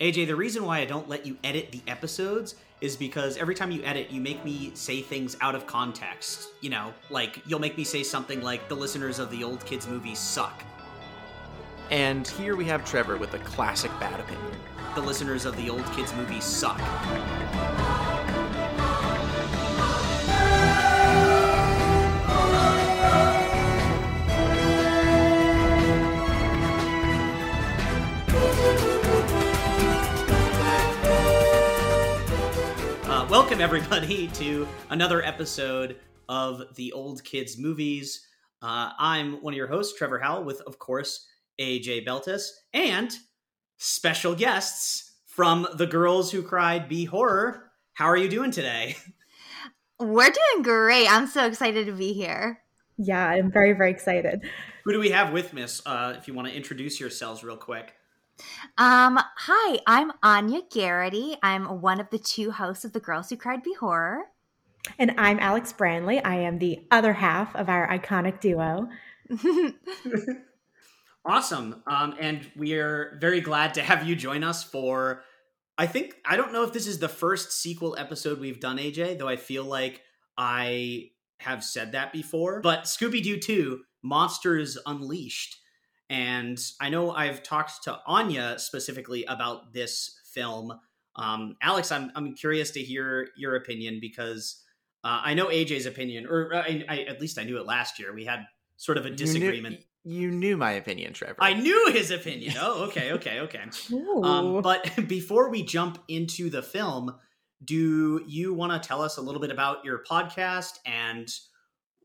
AJ, the reason why I don't let you edit the episodes is because every time you edit, you make me say things out of context. You know, like you'll make me say something like the listeners of the old kids movies suck. And here we have Trevor with a classic bad opinion. The listeners of the old kids movies suck. Welcome everybody to another episode of the old kids movies. Uh, I'm one of your hosts, Trevor Howell, with of course AJ Beltis and special guests from the Girls Who Cried B-Horror. How are you doing today? We're doing great. I'm so excited to be here. Yeah, I'm very, very excited. Who do we have with Miss? Uh, if you want to introduce yourselves real quick. Um, hi, I'm Aine Garrity. I'm one of the two hosts of the Girls Who Cried B-Horror. And I'm Alex Branley. I am the other half of our iconic duo. Awesome. Um, and we are very glad to have you join us for. I think I don't know if this is the first sequel episode we've done, AJ. Though I feel like I have said that before. But Scooby Doo Two: Monsters Unleashed, and I know I've talked to Aine specifically about this film. Um, Alex, I'm I'm curious to hear your opinion because uh, I know AJ's opinion, or uh, I, I, at least I knew it last year. We had sort of a disagreement. You knew, you knew my opinion, Trevor. I knew his opinion. Oh, okay, okay, okay. Um, but before we jump into the film, do you want to tell us a little bit about your podcast and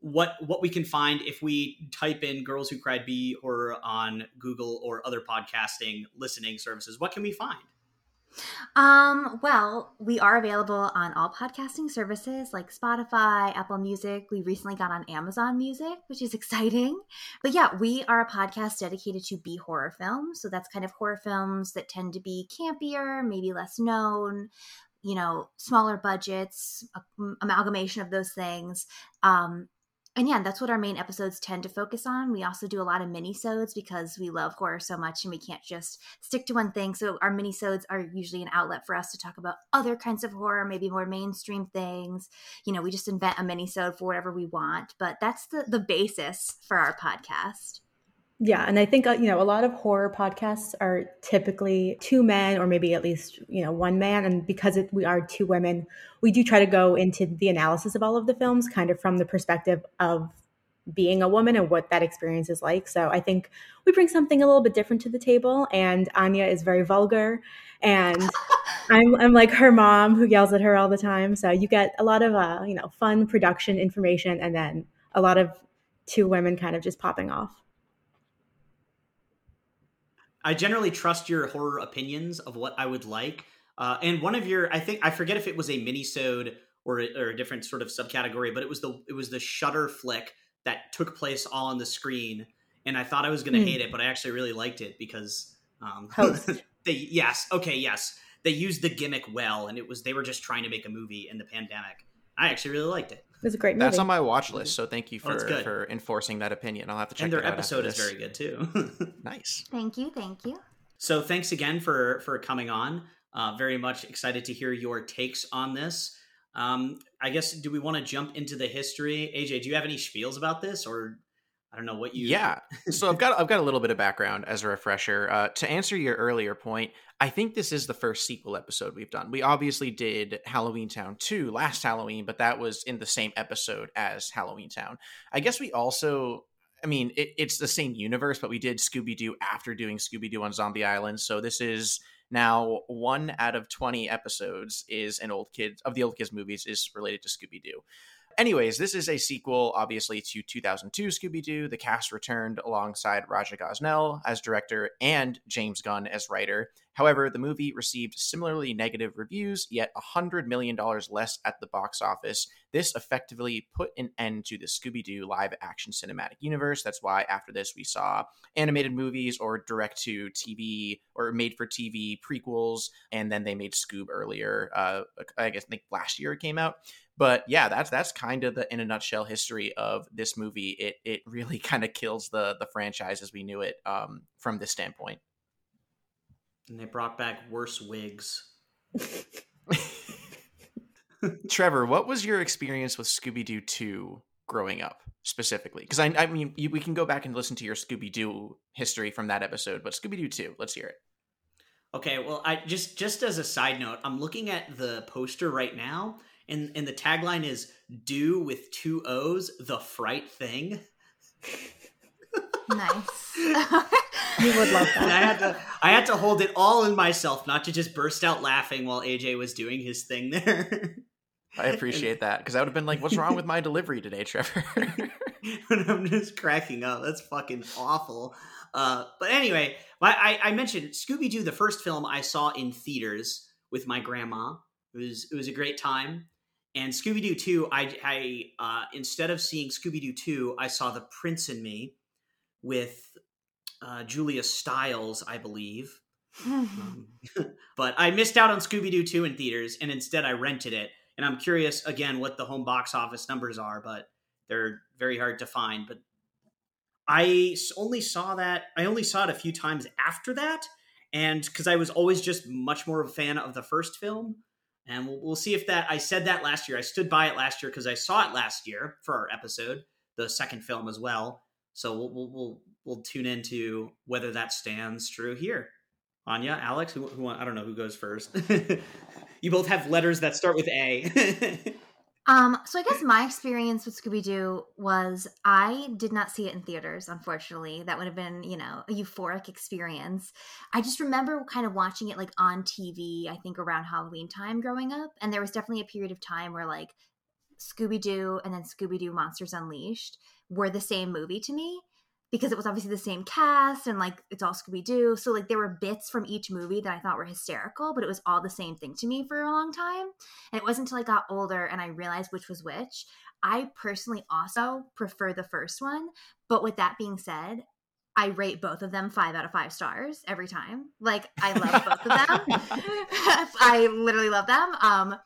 what what we can find if we type in "Girls Who Cried B Horror on Google or other podcasting listening services? What can we find? Um, well, we are available on all podcasting services like Spotify, Apple Music. We recently got on Amazon Music, which is exciting. But yeah, we are a podcast dedicated to B horror films. So that's kind of horror films that tend to be campier, maybe less known, you know, smaller budgets, amalgamation of those things. Um, and yeah, that's what our main episodes tend to focus on. We also do a lot of mini-sodes because we love horror so much and we can't just stick to one thing. So our mini-sodes are usually an outlet for us to talk about other kinds of horror, maybe more mainstream things. You know, we just invent a mini-sode for whatever we want, but that's the the basis for our podcast. Yeah, and I think uh, you know a lot of horror podcasts are typically two men or maybe at least you know one man, and because it, we are two women, we do try to go into the analysis of all of the films, kind of from the perspective of being a woman and what that experience is like. So I think we bring something a little bit different to the table. And Aine is very vulgar, and I'm I'm like her mom who yells at her all the time. So you get a lot of uh, you know fun production information, and then a lot of two women kind of just popping off. I generally trust your horror opinions of what I would like. Uh, and one of your, I think, I forget if it was a mini-sode or, or a different sort of subcategory, but it was the it was the Shudder flick that took place all on the screen, and I thought I was going to mm. hate it, but I actually really liked it because um, they yes, okay, yes, they used the gimmick well, and it was they were just trying to make a movie in the pandemic. I actually really liked it. It was a great movie. That's on my watch list, so thank you oh, for, oh, for enforcing that opinion. I'll have to check. That out. And their episode is very good too. nice. Thank you, thank you. So thanks again for for coming on. Uh, very much excited to hear your takes on this. Um, I guess do we want to jump into the history? AJ, do you have any spiels about this, or I don't know what you. Yeah. so I've got I've got a little bit of background as a refresher. Uh, to answer your earlier point, I think this is the first sequel episode we've done. We obviously did Halloweentown 2 last Halloween, but that was in the same episode as Halloweentown. I guess we also I mean, it, it's the same universe, but we did Scooby Doo after doing Scooby Doo on Zombie Island. So this is now one out of 20 episodes is an old kid of the old kids movies is related to Scooby Doo. Anyways, this is a sequel, obviously, to 2002 Scooby Doo. The cast returned alongside Raja Gosnell as director and James Gunn as writer. However, the movie received similarly negative reviews, yet $100 million less at the box office. This effectively put an end to the Scooby Doo live action cinematic universe. That's why after this, we saw animated movies or direct to TV or made for TV prequels, and then they made Scoob earlier. Uh, I guess think last year it came out but yeah that's that's kind of the in a nutshell history of this movie it it really kind of kills the the franchise as we knew it um, from this standpoint And they brought back worse wigs. Trevor, what was your experience with Scooby Doo 2 growing up specifically? Because I, I mean, you, we can go back and listen to your Scooby Doo history from that episode, but Scooby Doo 2, let's hear it. Okay, well, I just just as a side note, I'm looking at the poster right now, and and the tagline is "Do with two O's, the fright thing." nice. You would love And I had to I had to hold it all in myself, not to just burst out laughing while AJ was doing his thing there. I appreciate that because I would have been like, "What's wrong with my delivery today, Trevor?" and I'm just cracking up. That's fucking awful. Uh, but anyway, I, I, I mentioned Scooby Doo, the first film I saw in theaters with my grandma. It was it was a great time. And Scooby Doo two, I I uh, instead of seeing Scooby Doo two, I saw The Prince and Me with uh, Julia Stiles, I believe. Um, but I missed out on Scooby Doo 2 in theaters, and instead I rented it. And I'm curious again what the home box office numbers are, but they're very hard to find. But I only saw that I only saw it a few times after that, and because I was always just much more of a fan of the first film. And we'll, we'll see if that I said that last year. I stood by it last year because I saw it last year for our episode, the second film as well. So we'll we'll we'll, we'll tune into whether that stands true here. Aine, Alex, who, who I don't know who goes first. you both have letters that start with A. Um, so I guess my experience with Scooby Doo was I did not see it in theaters, unfortunately. That would have been, you know, a euphoric experience. I just remember kind of watching it like on TV, I think around Halloween time growing up. And there was definitely a period of time where like Scooby Doo and then Scooby Doo Monsters Unleashed were the same movie to me because it was obviously the same cast and like it's all Scooby Doo. So like there were bits from each movie that I thought were hysterical, but it was all the same thing to me for a long time. And it wasn't until I got older and I realized which was which. I personally also prefer the first one. But with that being said, I rate both of them five out of five stars every time. Like I love both of them. I literally love them. Um,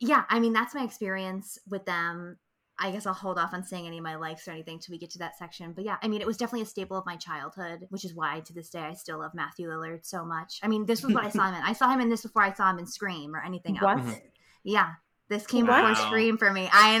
yeah, I mean that's my experience with them. I guess I'll hold off on saying any of my likes or anything till we get to that section. But yeah, I mean it was definitely a staple of my childhood, which is why to this day I still love Matthew Lillard so much. I mean, this was what I saw him in. I saw him in this before I saw him in Scream or anything else. What? Yeah. This came Wow. before Scream for me. I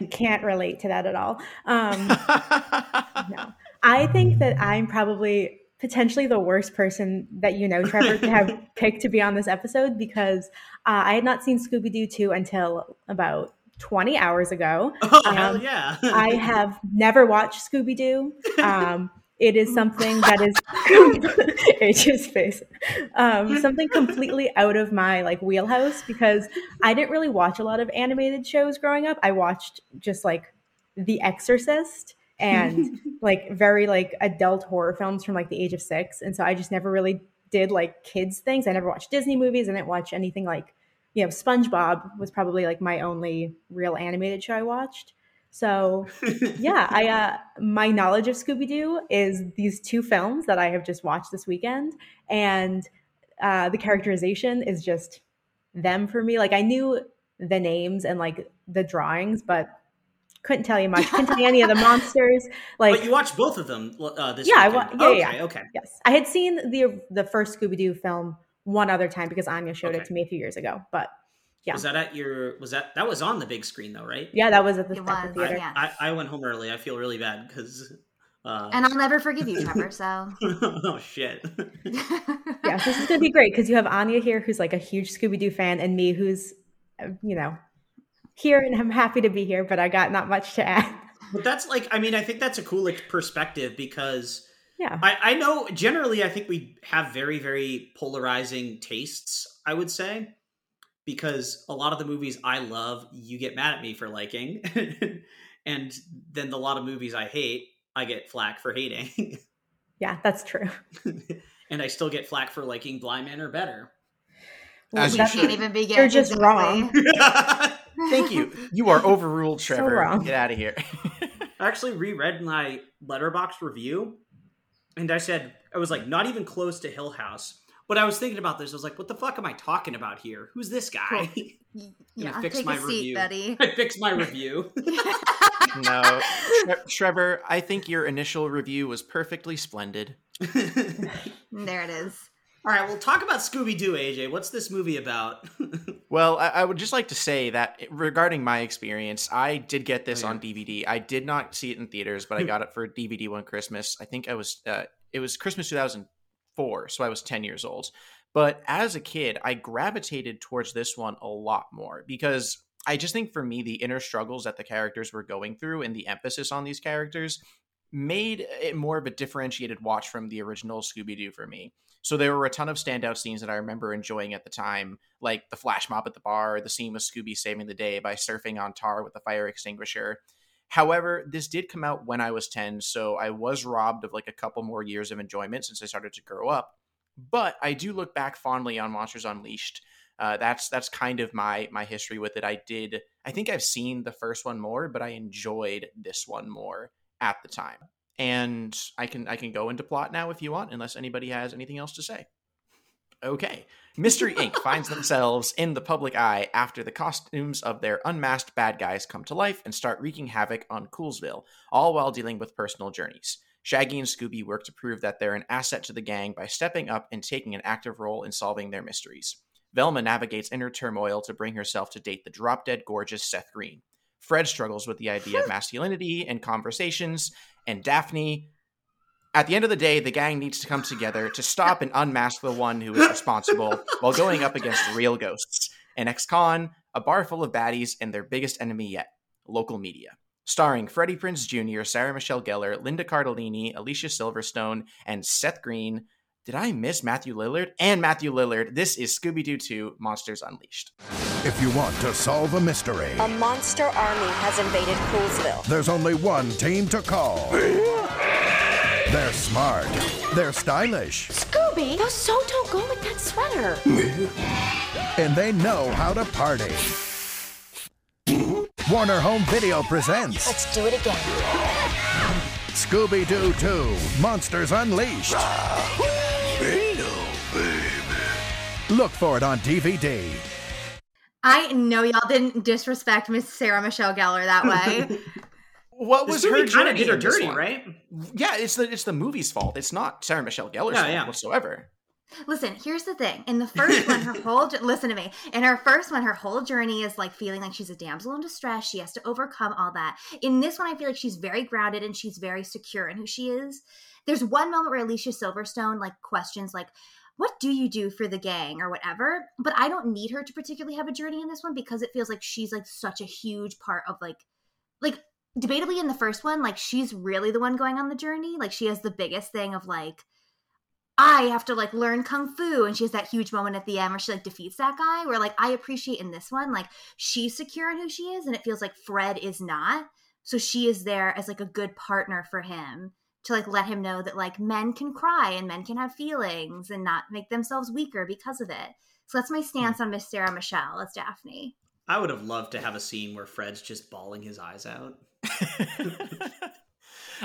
know. Can't relate to that at all. Um, no. I think that I'm probably potentially the worst person that you know, Trevor, to have picked to be on this episode because uh, I had not seen Scooby Doo 2 until about 20 hours ago. oh, hell Um, yeah. I have never watched Scooby Doo. Um, it is something that is AJ's face, um, something completely out of my like wheelhouse because I didn't really watch a lot of animated shows growing up. I watched just like The Exorcist and like very like adult horror films from like the age of six, and so I just never really did like kids things. I never watched Disney movies. I didn't watch anything like you know SpongeBob was probably like my only real animated show I watched. So yeah, I uh, my knowledge of Scooby Doo is these two films that I have just watched this weekend, and uh, the characterization is just them for me. Like I knew the names and like the drawings, but couldn't tell you much. Couldn't tell you any of the monsters. Like but you watched both of them uh, this Yeah, I weekend. wa- yeah, okay, yeah. okay. yes, I had seen the the first Scooby Doo film one other time because Aine showed it to me a few years ago. But Yeah. Was that at your? Was that that was on the big screen though, right? yeah, that was at the, It at the was, theater. yeah. I, I went home early. I feel really bad because. Uh, and I'll never forgive you, Trevor. So oh shit! yeah, so this is gonna be great because you have Aine here, who's like a huge Scooby Doo fan, and me, who's uh, you know here, and I'm happy to be here, but I got not much to add. But that's like, I mean, I think that's a cool like, perspective because Yeah, I, I know generally, I think we have very, very polarizing tastes. I would say because a lot of the movies I love, you get mad at me for liking, and then the lot of movies I hate, I get flack for hating, yeah, that's true. and I still get flack for liking Blind Man* or better. As you can't even begin you're just wrong. Thank you. You are overruled, So Trevor. wrong. Get out of here. I actually reread my Letterboxd review, and I said I was like not even close to Hill House, When I was thinking about this, I was like, "What the fuck am I talking about here? Who's this guy?" yeah, fix take my a seat, review. Betty. I fixed my review. no, Tre- Trevor, I think your initial review was perfectly splendid. there it is. All right, well, talk about Scooby Doo, AJ. What's this movie about? Well, I, I would just like to say that regarding my experience, I did get this Oh, yeah. on DVD. I did not see it in theaters, but I got it for DVD one Christmas. I think I was uh, it was Christmas 2004, so I was 10 years old. But as a kid, I gravitated towards this one a lot more because I just think for me the inner struggles that the characters were going through and the emphasis on these characters made it more of a differentiated watch from the original Scooby Doo for me. So there were a ton of standout scenes that I remember enjoying at the time, like the flash mob at the bar, the scene with Scooby saving the day by surfing on tar with a fire extinguisher. However, this did come out when I was 10, so I was robbed of like a couple more years of enjoyment since I started to grow up. But I do look back fondly on Monsters Unleashed. Uh, that's that's kind of my my history with it. I did I think I've seen the first one more, but I enjoyed this one more at the time. And I can I can go into plot now if you want, unless anybody has anything else to say. Okay. Mystery Inc. finds themselves in the public eye after the costumes of their unmasked bad guys come to life and start wreaking havoc on Coolsville, all while dealing with personal journeys. Shaggy and Scooby work to prove that they're an asset to the gang by stepping up and taking an active role in solving their mysteries. Velma navigates inner turmoil to bring herself to date the drop dead gorgeous Seth Green. Fred struggles with the idea of masculinity and conversations, and Daphne. At the end of the day, the gang needs to come together to stop and unmask the one who is responsible while going up against real ghosts. An ex con, a bar full of baddies, and their biggest enemy yet local media. Starring Freddie Prinze Jr., Sarah Michelle Gellar, Linda Cardellini, Alicia Silverstone, and Seth Green. Did I miss Matthew Lillard? And Matthew Lillard. This is Scooby Doo 2 Monsters Unleashed. If you want to solve a mystery, A monster army has invaded Coolsville. there's only one team to call. They're smart. They're stylish. Scooby, those so don't go with that sweater. And they know how to party. Warner Home Video presents Let's do it again. Scooby Doo 2 Monsters Unleashed. Look for it on DVD. I know y'all didn't disrespect Miss Sarah Michelle Gellar that way. What This was her movie kind of journey did her dirty, right? Yeah, it's the it's the movie's fault. It's not Sarah Michelle Gellar's Yeah, fault yeah. whatsoever. Listen, here's the thing. In the first one, her whole listen to me. In her first one, her whole journey is like feeling like she's a damsel in distress. She has to overcome all that. In this one, I feel like she's very grounded and she's very secure in who she is. There's one moment where Alicia Silverstone like questions like, "What do you do for the gang or whatever?" But I don't need her to particularly have a journey in this one because it feels like she's like such a huge part of like, like debatably in the first one, like she's really the one going on the journey. Like she has the biggest thing of like. I have to like learn kung fu, and she has that huge moment at the end where she like defeats that guy. Where like I appreciate in this one, like she's secure in who she is, and it feels like Fred is not. So she is there as like a good partner for him to like let him know that like men can cry and men can have feelings and not make themselves weaker because of it. So that's my hmm. stance on Miss Sarah Michelle as Daphne. I would have loved to have a scene where Fred's just bawling his eyes out.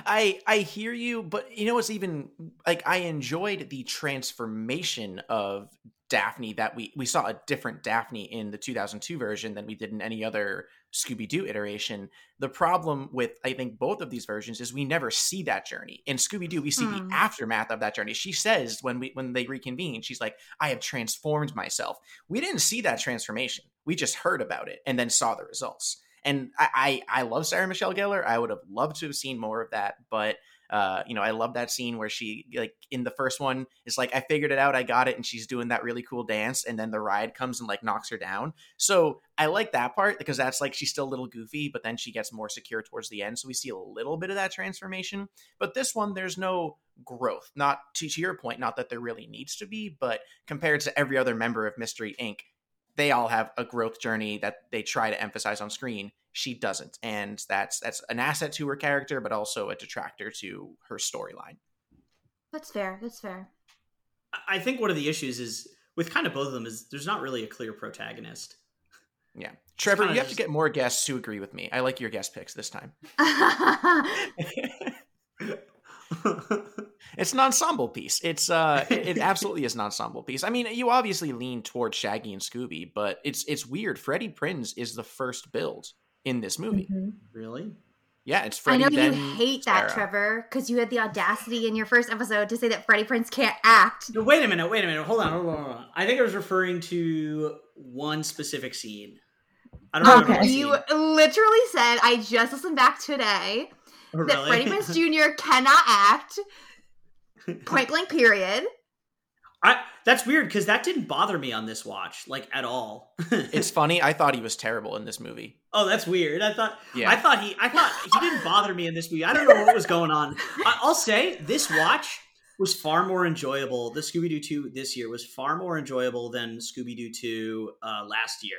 I I hear you, but you know what's even like I enjoyed the transformation of Daphne that we we saw a different Daphne in the 2002 version than we did in any other Scooby Doo iteration. The problem with I think both of these versions is we never see that journey. In Scooby Doo, we see Hmm. the aftermath of that journey. She says when we when they reconvene, she's like, "I have transformed myself." We didn't see that transformation. We just heard about it and then saw the results. And I, I, I love Sarah Michelle Gellar. I would have loved to have seen more of that, but uh, you know, I love that scene where she like in the first one is like, I figured it out, I got it, and she's doing that really cool dance, and then the ride comes and like knocks her down. So I like that part because that's like she's still a little goofy, but then she gets more secure towards the end. So we see a little bit of that transformation. But this one, there's no growth. Not to, to your point, not that there really needs to be, but compared to every other member of Mystery Inc., they all have a growth journey that they try to emphasize on screen. She doesn't, and that's that's an asset to her character, but also a detractor to her storyline. That's fair. That's fair. I- I think one of the issues is with kind of both of them is there's not really a clear protagonist. Yeah, Trevor, kinda you have to get more guests who agree with me. I like your guest picks this time. it's an ensemble piece. It's uh, it, it absolutely is an ensemble piece. I mean, you obviously lean towards Shaggy and Scooby, but it's it's weird. Freddie Prinze is the first billed in this movie. Mhm. Really? Yeah, it's Freddie. I know then you hate that, Sparrow. Trevor, because you had the audacity in your first episode to say that Freddie Prinze can't act. No, wait a minute. Wait a minute. Hold on. Hold on. Hold on. I think I was referring to one specific scene. I don't remember Okay. what You literally said, I just listened back today, Oh, that Freddie Prinze Jr. cannot act, point blank period. I, that's weird because that didn't bother me on this watch, like at all. It's funny. I thought he was terrible in this movie. oh, that's weird. I thought, Yeah. I thought he, I thought he didn't bother me in this movie. I don't know what was going on. I, I'll say this watch was far more enjoyable. The Scooby Doo two this year was far more enjoyable than Scooby Doo two uh, last year.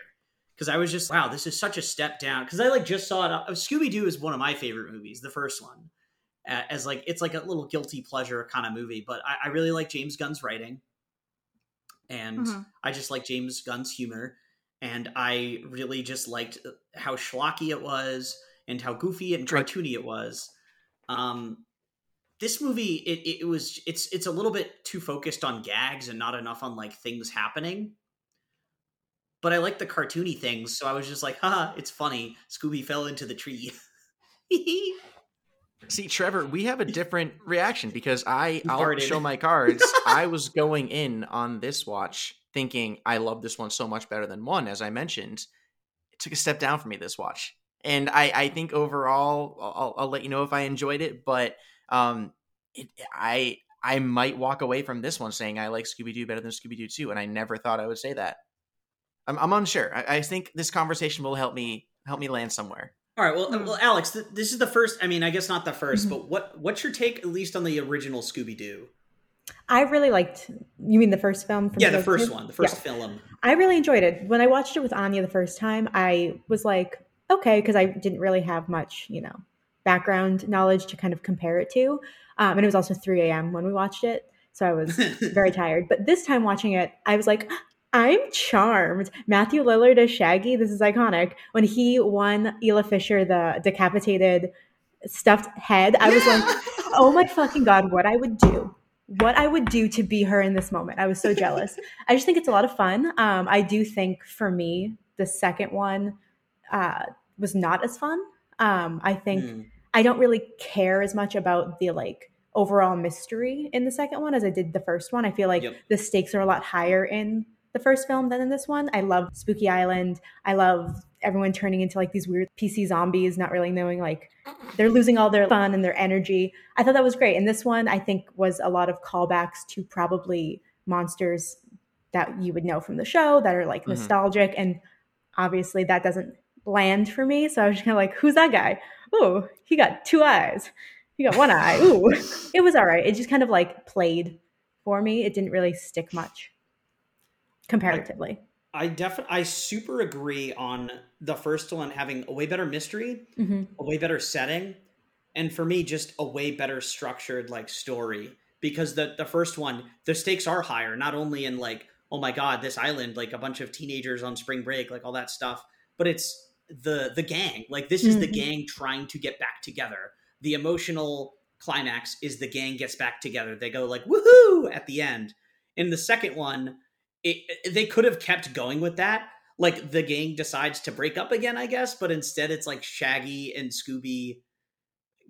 Because I was just, wow, this is such a step down. Because I like just saw it. Uh, Scooby Doo is one of my favorite movies, the first one. Uh, as like it's like a little guilty pleasure kind of movie, but I, I really like James Gunn's writing, and Mhm. I just like James Gunn's humor, and I really just liked how schlocky it was and how goofy and cartoony it was. Um, this movie, it, it was it's it's a little bit too focused on gags and not enough on like things happening. But I like the cartoony things, so I was just like, haha, it's funny. Scooby fell into the tree. See, Trevor, we have a different reaction because I I'll farted. show my cards. I was going in on this watch thinking I love this one so much better than one, as I mentioned. It took a step down for me this watch, and I I think overall I'll, I'll let you know if I enjoyed it, but um, it, I I might walk away from this one saying I like Scooby Doo better than Scooby Doo Two, and I never thought I would say that. I'm I'm unsure. I, I think this conversation will help me help me land somewhere. All right, well, Hmm. well, Alex, th- this is the first. I mean, I guess not the 1st Mhm. but what what's your take, at least on the original Scooby Doo? I really liked. You mean the first film? From Yeah, the 2002? first one, the first Yeah. film. I really enjoyed it. When I watched it with Aine the first time, I was like, okay, because I didn't really have much, you know, background knowledge to kind of compare it to. Um, and it was also 3 a.m. when we watched it. So I was very tired. But this time watching it, I was like, I'm charmed. Matthew Lillard as Shaggy, this is iconic. When he won Isla Fisher the decapitated stuffed head, I was like, oh my fucking God, what I would do. What I would do to be her in this moment. I was so jealous. I just think it's a lot of fun. Um, I do think for me, the second one uh, was not as fun. Um, I think Hmm. I don't really care as much about the like overall mystery in the second one as I did the first one. I feel like Yep. the stakes are a lot higher in the first film than in this one. I love Spooky Island. I love everyone turning into like these weird PC zombies, not really knowing like they're losing all their fun and their energy. I thought that was great. And this one I think was a lot of callbacks to probably monsters that you would know from the show that are like Mhm. nostalgic and obviously that doesn't land for me. So I was just kind of like, who's that guy? Oh, he got two eyes. He got one eye. Ooh, it was all right. It just kind of like played for me. It didn't really stick much comparatively. I definitely, I super agree on the first one having a way better mystery, hmm a way better setting, and for me, just a way better structured like story. Because the the first one, the stakes are higher, not only in like, oh my god, this island, like a bunch of teenagers on spring break, like all that stuff, but it's the the gang. Like this is the Mhm. gang trying to get back together. The emotional climax is the gang gets back together. They go like woohoo at the end. In the second one, it, they could have kept going with that. Like the gang decides to break up again, I guess, but instead it's like Shaggy and Scooby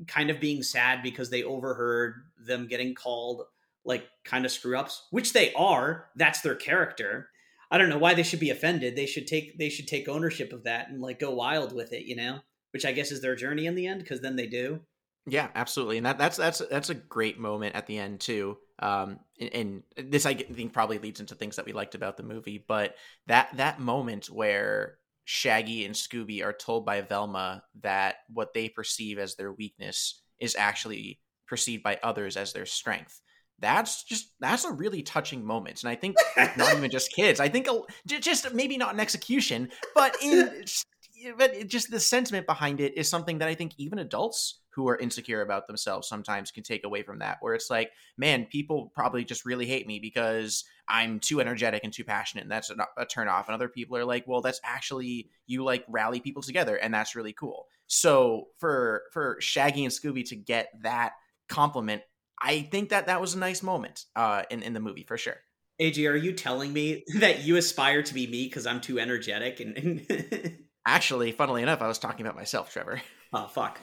kind of being sad because they overheard them getting called like kind of screw ups, which they are. That's their character. I don't know why they should be offended. They should take they should take ownership of that and like go wild with it, you know? Which I guess is their journey in the end because then they do. Yeah, absolutely, and that that's that's that's a great moment at the end too. Um, and, and this I think probably leads into things that we liked about the movie, but that that moment where Shaggy and Scooby are told by Velma that what they perceive as their weakness is actually perceived by others as their strength. That's just that's a really touching moment, and I think not even just kids. I think a, just maybe not in execution, but in but it- just the sentiment behind it is something that I think even adults who are insecure about themselves sometimes can take away from that. Where it's like, man, people probably just really hate me because I'm too energetic and too passionate, and that's a, a turn off. And other people are like, well, that's actually you like rally people together, and that's really cool. So for for Shaggy and Scooby to get that compliment. I think that that was a nice moment uh, in in the movie for sure. AJ, are you telling me that you aspire to be me because I'm too energetic? And, and Actually, funnily enough, I was talking about myself, Trevor. oh fuck,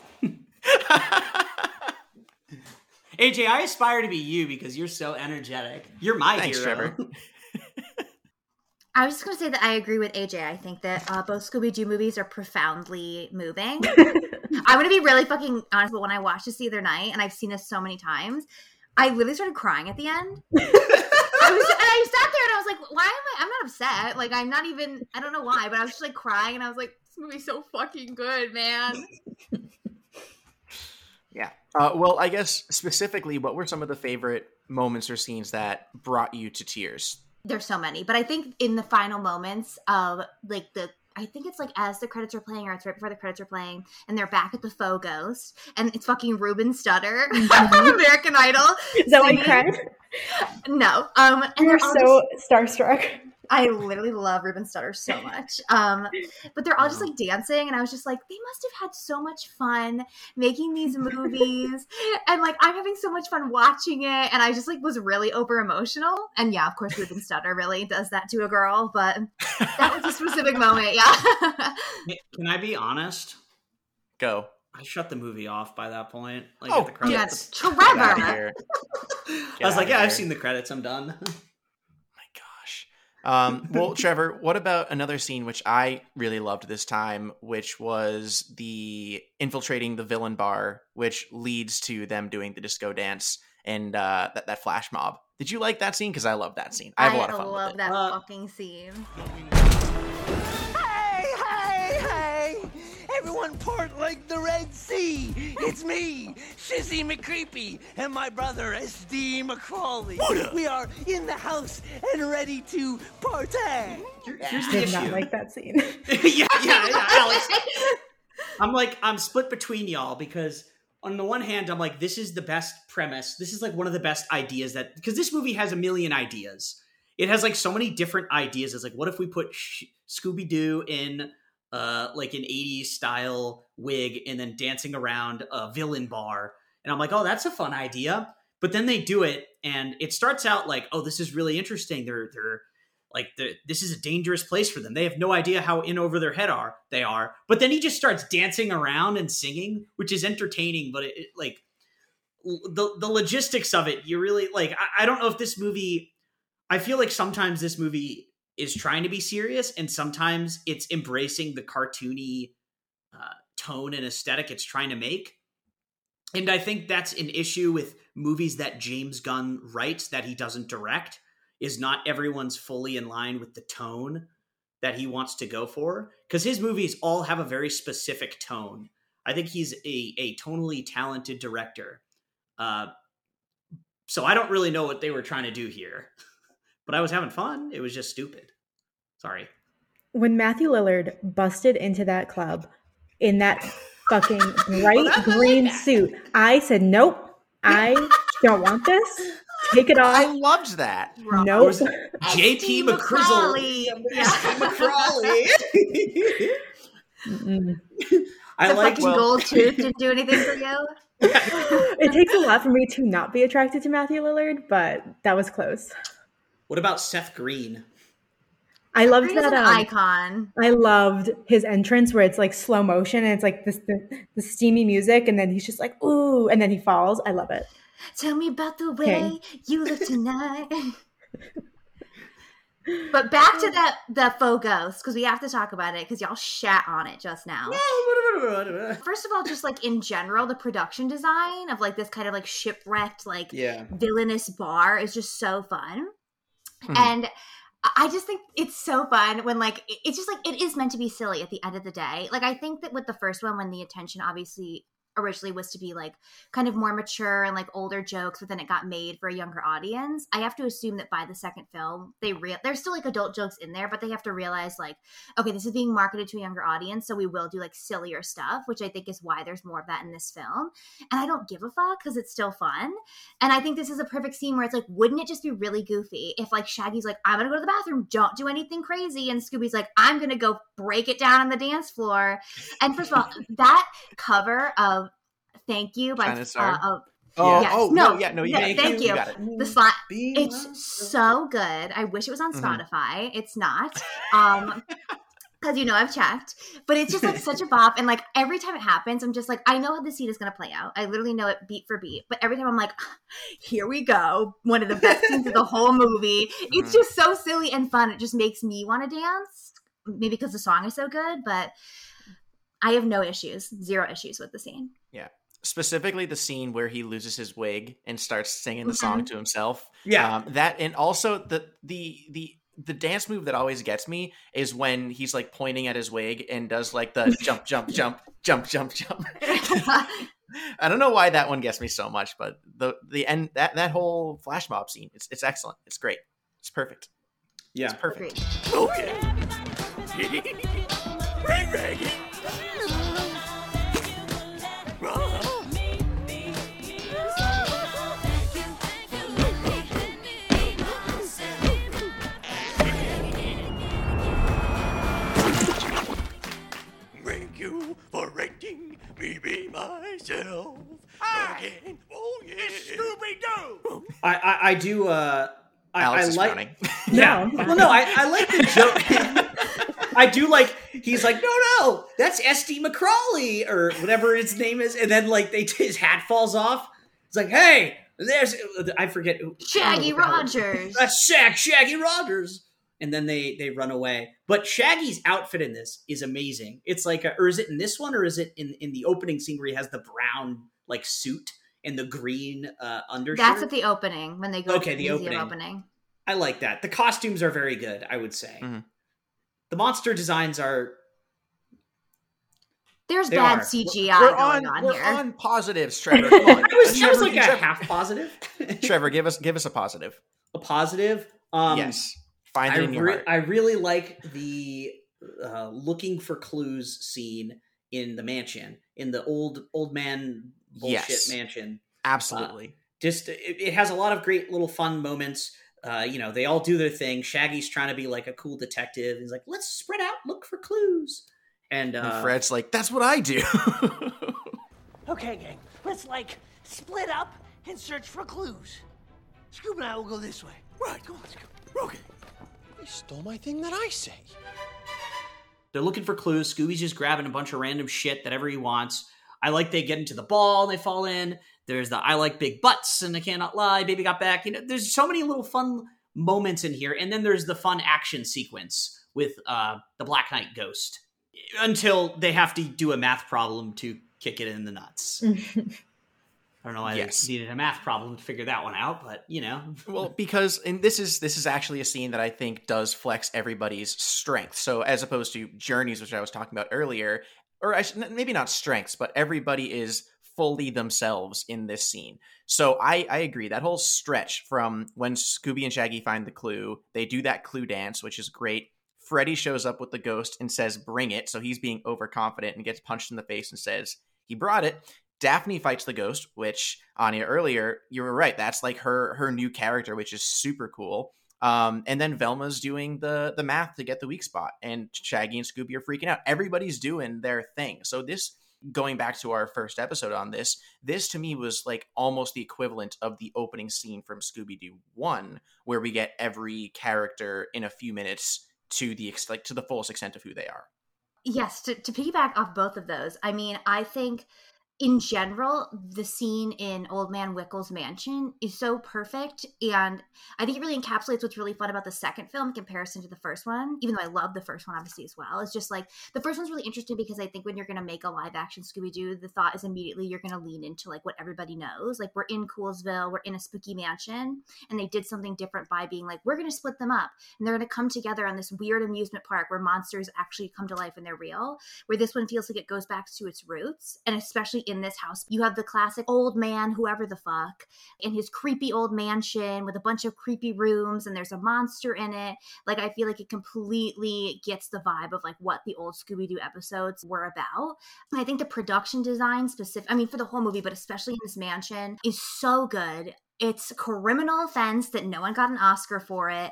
AJ, I aspire to be you because you're so energetic. You're my Thanks, hero. Trevor. I was just going to say that I agree with AJ. I think that uh, both Scooby Doo movies are profoundly moving. I'm going to be really fucking honest, but when I watched this the other night, and I've seen this so many times, I literally started crying at the end. I was, and I sat there and I was like, why am I? I'm not upset. Like, I'm not even, I don't know why, but I was just like crying and I was like, this movie's so fucking good, man. Yeah. Uh, well, I guess specifically, what were some of the favorite moments or scenes that brought you to tears? There's so many, but I think in the final moments of like the I think it's like as the credits are playing, or it's right before the credits are playing, and they're back at the faux ghost, and it's fucking Ruben Studdard from American Idol. Is that why you singing. No, um, and You're they're so starstruck. I literally love Ruben Studdard so much. Um, but they're all just like dancing, and I was just like, they must have had so much fun making these movies, and like I'm having so much fun watching it, and I just like was really over emotional. And yeah, of course, Ruben Studdard really does that to a girl, but that was a specific moment. Yeah, Can I be honest? Go. I shut the movie off by that point. Like Oh, at the credits. Trevor. Get out of here. I was like, outta yeah, I've seen the credits. I'm done. My gosh. Um, well, Trevor, what about another scene which I really loved this time, which was the infiltrating the villain bar, which leads to them doing the disco dance and uh, that that flash mob. Did you like that scene? Because I love that scene. I have a lot of fun love with it. that Uh, fucking scene. Everyone part like the Red Sea. It's me, Shizzy McCreepy, and my brother SD McCrawley. We are in the house and ready to partay. Here- Here's the Did issue. not like that scene. yeah, yeah, yeah, Alex. I'm like, I'm split between y'all because on the one hand, I'm like, this is the best premise. This is like one of the best ideas that because this movie has a million ideas. It has like so many different ideas. It's like, what if we put Sh- Scooby Doo in uh like an 80s style wig and then dancing around a villain bar? And I'm like, oh, that's a fun idea. But then they do it, and it starts out like, oh, this is really interesting. They're they're like the, this is a dangerous place for them. They have no idea how in over their head are they are. But then he just starts dancing around and singing, which is entertaining. But it, it, like the the logistics of it, you really like. I, I don't know if this movie. I feel like sometimes this movie is trying to be serious, and sometimes it's embracing the cartoony uh, tone and aesthetic it's trying to make. And I think that's an issue with movies that James Gunn writes that he doesn't direct is not everyone's fully in line with the tone that he wants to go for because his movies all have a very specific tone. I think he's a, a tonally talented director. Uh, so I don't really know what they were trying to do here, but I was having fun. It was just stupid. Sorry. when Matthew Lillard busted into that club in that fucking bright that's- I like green suit, I said, "Nope, I don't want this. Take it off. I loved that. Nope." JT McCrizzle. McCrawley. McCrawley. I the like fucking well- gold tooth didn't do anything for you. it takes a lot for me to not be attracted to Matthew Lillard, but that was close. What about Seth Green? I loved He's that. an Um, icon. I loved his entrance where it's like slow motion and it's like this the, the steamy music, and then he's just like ooh, and then he falls. I love it. Tell me about the way King. you look tonight. but back to the the faux ghost because we have to talk about it because y'all shat on it just now. First of all, just like in general, the production design of like this kind of like shipwrecked like yeah. villainous bar is just so fun. Mhm. And I just think it's so fun when like it's just like it is meant to be silly at the end of the day. Like I think that with the first one when the attention obviously originally was to be like kind of more mature and like older jokes but then it got made for a younger audience. I have to assume that by the second film they real there's still like adult jokes in there but they have to realize like okay this is being marketed to a younger audience so we will do like sillier stuff which i think is why there's more of that in this film. And i don't give a fuck because it's still fun. And I think this is a perfect scene where it's like, wouldn't it just be really goofy if like Shaggy's like, I'm gonna go to the bathroom, don't do anything crazy, and Scooby's like, I'm gonna go break it down on the dance floor. And first of all, that cover of Thank You by China Star? uh, of Oh, Yes. oh No, no, yeah, no, you, no, thank you you. got. The slot, it's so good. I wish it was on Mhm. Spotify. It's not. Um because you know I've checked. But it's just like such a bop. And like every time it happens, I'm just like, I know how the scene is gonna play out. I literally know it beat for beat. But every time I'm like, here we go. One of the best scenes of the whole movie. It's Mhm. just so silly and fun. It just makes me want to dance. Maybe because the song is so good, but I have no issues, zero issues with the scene. Specifically, the scene where he loses his wig and starts singing the song Mhm. to himself. Yeah. um, that and also the the the the dance move that always gets me is when he's like pointing at his wig and does like the jump jump jump jump jump jump i don't know why that one gets me so much but the the end that that whole flash mob scene it's it's excellent it's great it's perfect yeah. it's perfect Agreed. Thank me be myself again. Oh yeah. Scooby Doo. I, I I do. Uh, I, alex I is like. frowning Yeah. No. Well, no, I, I like the joke. I do like. He's like, no, no, that's SD McCrawley or whatever his name is, and then like they his hat falls off. It's like, hey, there's I forget Shaggy what Rogers. That's Shag Shaggy Rogers. And then they they run away. But Shaggy's outfit in this is amazing. It's like, a, or is it in this one, or is it in in the opening scene where he has the brown like suit and the green uh, undershirt? That's at the opening when they go Okay, to the the opening. opening. I like that. The costumes are very good. I would say Mhm. the monster designs are. There's They bad are. CGI we're going on, on, we're here. on positives trevor Come on. I was, I was like a Trevor, half positive. Trevor give us give us a positive a positive. Um, yes find I, it in your re- heart I really like the uh, looking for clues scene in the mansion in the old old man bullshit Yes. mansion. absolutely Just it, it has a lot of great little fun moments. Uh, you know, they all do their thing. Shaggy's trying to be like a cool detective. He's like, "Let's spread out, look for clues." And, uh, and fred's like that's what i do Okay, gang. Let's like split up and search for clues. Scoob and I will go this way. Right, come on, Scoob. Okay. He stole my thing that I say. They're looking for clues. Scooby's just grabbing a bunch of random shit that ever he wants. I like they get into the ball and they fall in. There's the I like big butts and I cannot lie. Baby got back. You know, there's so many little fun moments in here. And then there's the fun action sequence with uh, the Black Knight ghost until they have to do a math problem to kick it in the nuts. I don't know why Yes. they needed a math problem to figure that one out, but you know. well because and this is this is actually a scene that i think does flex everybody's strength. So as opposed to journeys which i was talking about earlier or I should, maybe not strengths but everybody is fully themselves in this scene. So i i agree. That whole stretch from when scooby and shaggy find the clue they do that clue dance which is great. Freddy shows up with the ghost and says bring it. So he's being overconfident and gets punched in the face and says he brought it Daphne fights the ghost, which Aine earlier, you were right. That's like her her new character, which is super cool. Um, and then Velma's doing the the math to get the weak spot, and Shaggy and Scooby are freaking out. Everybody's doing their thing. So this, going back to our first episode on this, this to me was like almost the equivalent of the opening scene from Scooby Doo One, where we get every character in a few minutes to the ex- like to the fullest extent of who they are. Yes, to, to piggyback off both of those, I mean, I think in general, the scene in Old Man Wickle's mansion is so perfect. And I think it really encapsulates what's really fun about the second film in comparison to the first one, even though I love the first one, obviously, as well. It's just like the first one's really interesting because I think when you're going to make a live action Scooby Doo, the thought is immediately you're going to lean into like what everybody knows. Like, we're in Coolsville, we're in a spooky mansion, and they did something different by being like, we're going to split them up and they're going to come together on this weird amusement park where monsters actually come to life and they're real. Where this one feels like it goes back to its roots, and especially in this house, you have the classic old man, whoever the fuck, in his creepy old mansion with a bunch of creepy rooms, and there's a monster in it. Like I feel like it completely gets the vibe of like what the old Scooby Doo episodes were about. I think the production design, specific, I mean, for the whole movie, but especially in this mansion, is so good. It's criminal offense that no one got an Oscar for it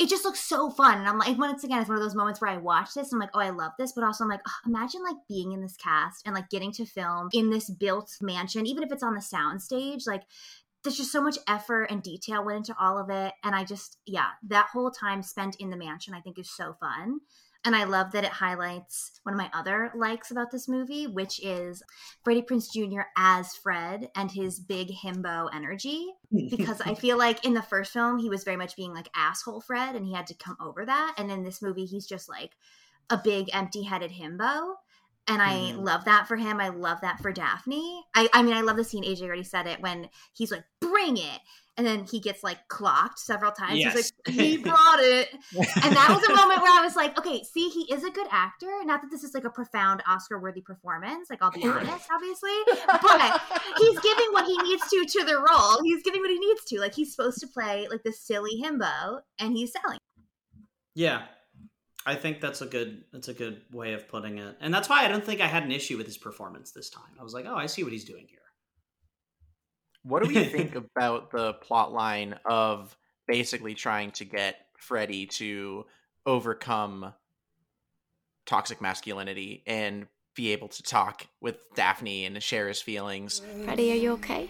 it just looks so fun. And I'm like, once again, it's one of those moments where I watch this and I'm like, oh, I love this. But also, I'm like, oh, imagine like being in this cast and like getting to film in this built mansion, even if it's on the sound stage. Like, there's just so much effort and detail went into all of it. And I just, yeah, that whole time spent in the mansion, I think is so fun. And I love that it highlights one of my other likes about this movie, which is Freddie Prinze Jr. as Fred and his big himbo energy. Because I feel like in the first film, he was very much being like asshole Fred and he had to come over that. And in this movie, he's just like a big empty headed himbo. And I Mhm. love that for him. I love that for Daphne. I, I mean, I love the scene, AJ already said it, when he's like, bring it. And then he gets like clocked several times. Yes. He's like, he brought it. And that was a moment where I was like, okay, see, he is a good actor. Not that this is like a profound Oscar worthy performance, like I'll be honest, obviously, but he's giving what he needs to to the role. He's giving what he needs to. Like he's supposed to play like this silly himbo, and he's selling. Yeah. I think that's a good that's a good way of putting it. And that's why I don't think I had an issue with his performance this time. I was like, "Oh, I see what he's doing here." What do we think about the plot line of basically trying to get Freddy to overcome toxic masculinity and be able to talk with Daphne and share his feelings? Freddie, are you okay?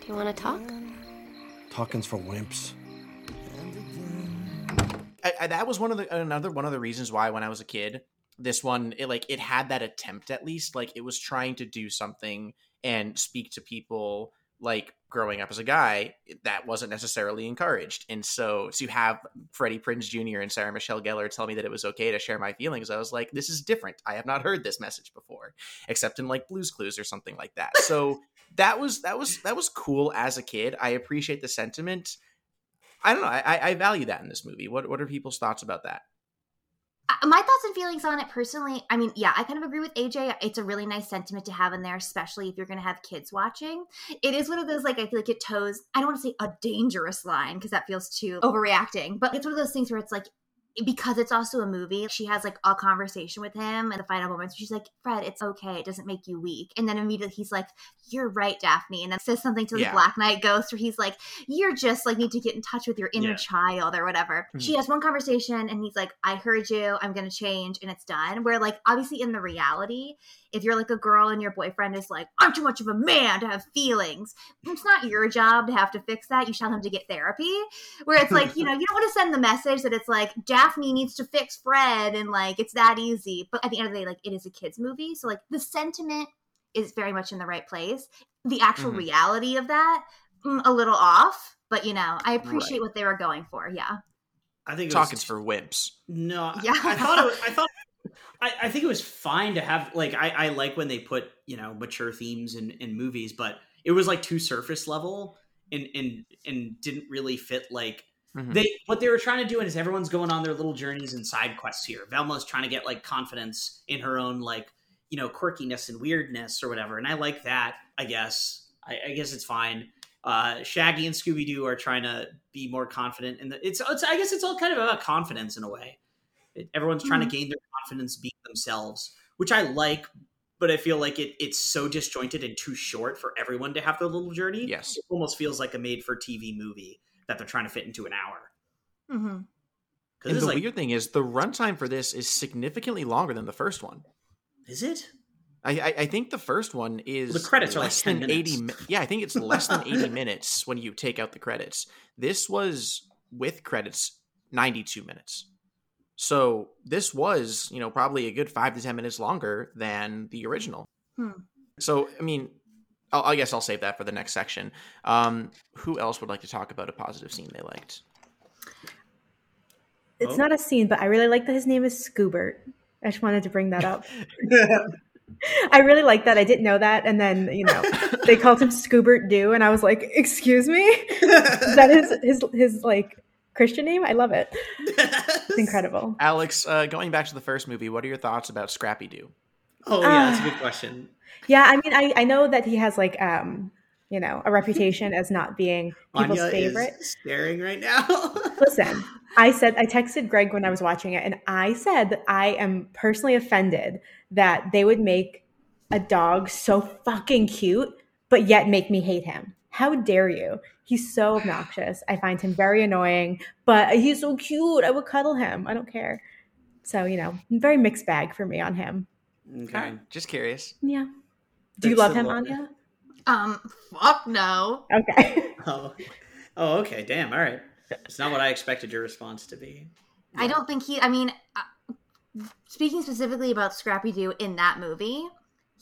Do you want to talk? Talking's for wimps. I, I, that was one of the another one of the reasons why when I was a kid, this one it like it had that attempt at least, like it was trying to do something and speak to people like growing up as a guy that wasn't necessarily encouraged. And so to have freddie prinze jr and sarah michelle gellar tell me that it was okay to share my feelings i was like this is different. I have not heard this message before except in like blues clues or something like that. So that was that was that was cool as a kid. I appreciate the sentiment. I don't know. I i value that in this movie. What what are people's thoughts about that My thoughts and feelings on it personally, I mean, yeah, I kind of agree with AJ. It's a really nice sentiment to have in there, especially if you're going to have kids watching. It is one of those, like, I feel like it toes, I don't want to say a dangerous line because that feels too oh. overreacting, but it's one of those things where it's like, because it's also a movie, she has like a conversation with him in the final moments. She's like, Fred, it's okay. It doesn't make you weak. And then immediately he's like, You're right, Daphne. And then says something to the Yeah. Black Knight ghost where he's like, You're just like need to get in touch with your inner Yeah. child or whatever. Mhm. She has one conversation and he's like, I heard you. I'm going to change. And it's done. Where, like, obviously in the reality, if you're like a girl and your boyfriend is like, I'm too much of a man to have feelings, it's not your job to have to fix that. You tell him to get therapy. Where it's like, you know, you don't want to send the message that it's like Daphne needs to fix Fred and like it's that easy. But at the end of the day, like it is a kids movie. So like the sentiment is very much in the right place. The actual Mhm. reality of that, mm, a little off. But you know, I appreciate Right. what they were going for. Yeah. I think it talking's was, for wimps No, Yeah. I, I thought it was, I thought I, I think it was fine to have like I, I like when they put you know mature themes in, in movies, but it was like too surface level and and and didn't really fit like Mhm. they what they were trying to do is everyone's going on their little journeys and side quests here. Velma's trying to get like confidence in her own like you know quirkiness and weirdness or whatever, and I like that. I guess I, I guess it's fine. Uh, Shaggy and Scooby Doo are trying to be more confident, and it's, it's I guess it's all kind of about confidence in a way. It, everyone's trying to gain their confidence, being themselves, which I like, but I feel like it it's so disjointed and too short for everyone to have their little journey. yes It almost feels like a made for TV movie that they're trying to fit into an hour. Mm-hmm. Because and the like, weird thing is the runtime for this is significantly longer than the first one is it? I, I, I think the first one is The credits are like less 10 than eighty. minutes. mi- Yeah, I think it's less than eighty minutes when you take out the credits. This was with credits ninety-two minutes. So this was, you know, probably a good five to ten minutes longer than the original. Hmm. So I mean, I'll, I guess I'll save that for the next section. Um, who else would like to talk about a positive scene they liked? It's Oh. not a scene, but I really like that his name is Scoobert. I just wanted to bring that up. I really like that. I didn't know that, and then you know they called him Scoobert Doo, and I was like, "Excuse me, is that his his his like Christian name?" I love it. It's incredible. Alex, uh, going back to the first movie, what are your thoughts about Scrappy Doo? Oh yeah, that's a good question. Yeah, I mean, I I know that he has like um you know a reputation as not being people's Aine favorite. is staring right now. Listen, I said I texted Greg when I was watching it, and I said that I am personally offended that they would make a dog so fucking cute, but yet make me hate him. How dare you? He's so obnoxious. I find him very annoying, but he's so cute. I would cuddle him. I don't care. So, you know, very mixed bag for me on him. Okay. Just curious. Yeah. Do you love the him, lo- Aine? Um, fuck no. Okay. Oh. oh, okay. Damn. All right. It's not what I expected your response to be. I don't think he. I mean, uh, speaking specifically about Scrappy Doo in that movie,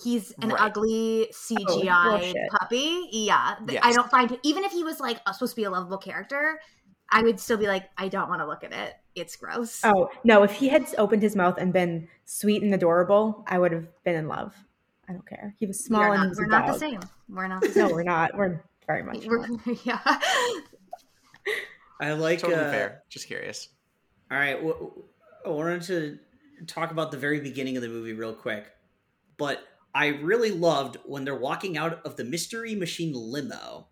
he's an Right. ugly CGI bullshit. puppy. Yeah, Yes. I don't find even if he was like uh, supposed to be a lovable character, I would still be like, I don't want to look at it. It's gross. Oh, no. If he had opened his mouth and been sweet and adorable, I would have been in love. I don't care. He was We small are and he not, was we're a not dog. the same. We're not the same. No, we're not. We're very much We're- not. yeah. I like. Totally uh, fair. Just curious. All right. I wanted to talk about the very beginning of the movie real quick, but I really loved when they're walking out of the Mystery Machine limo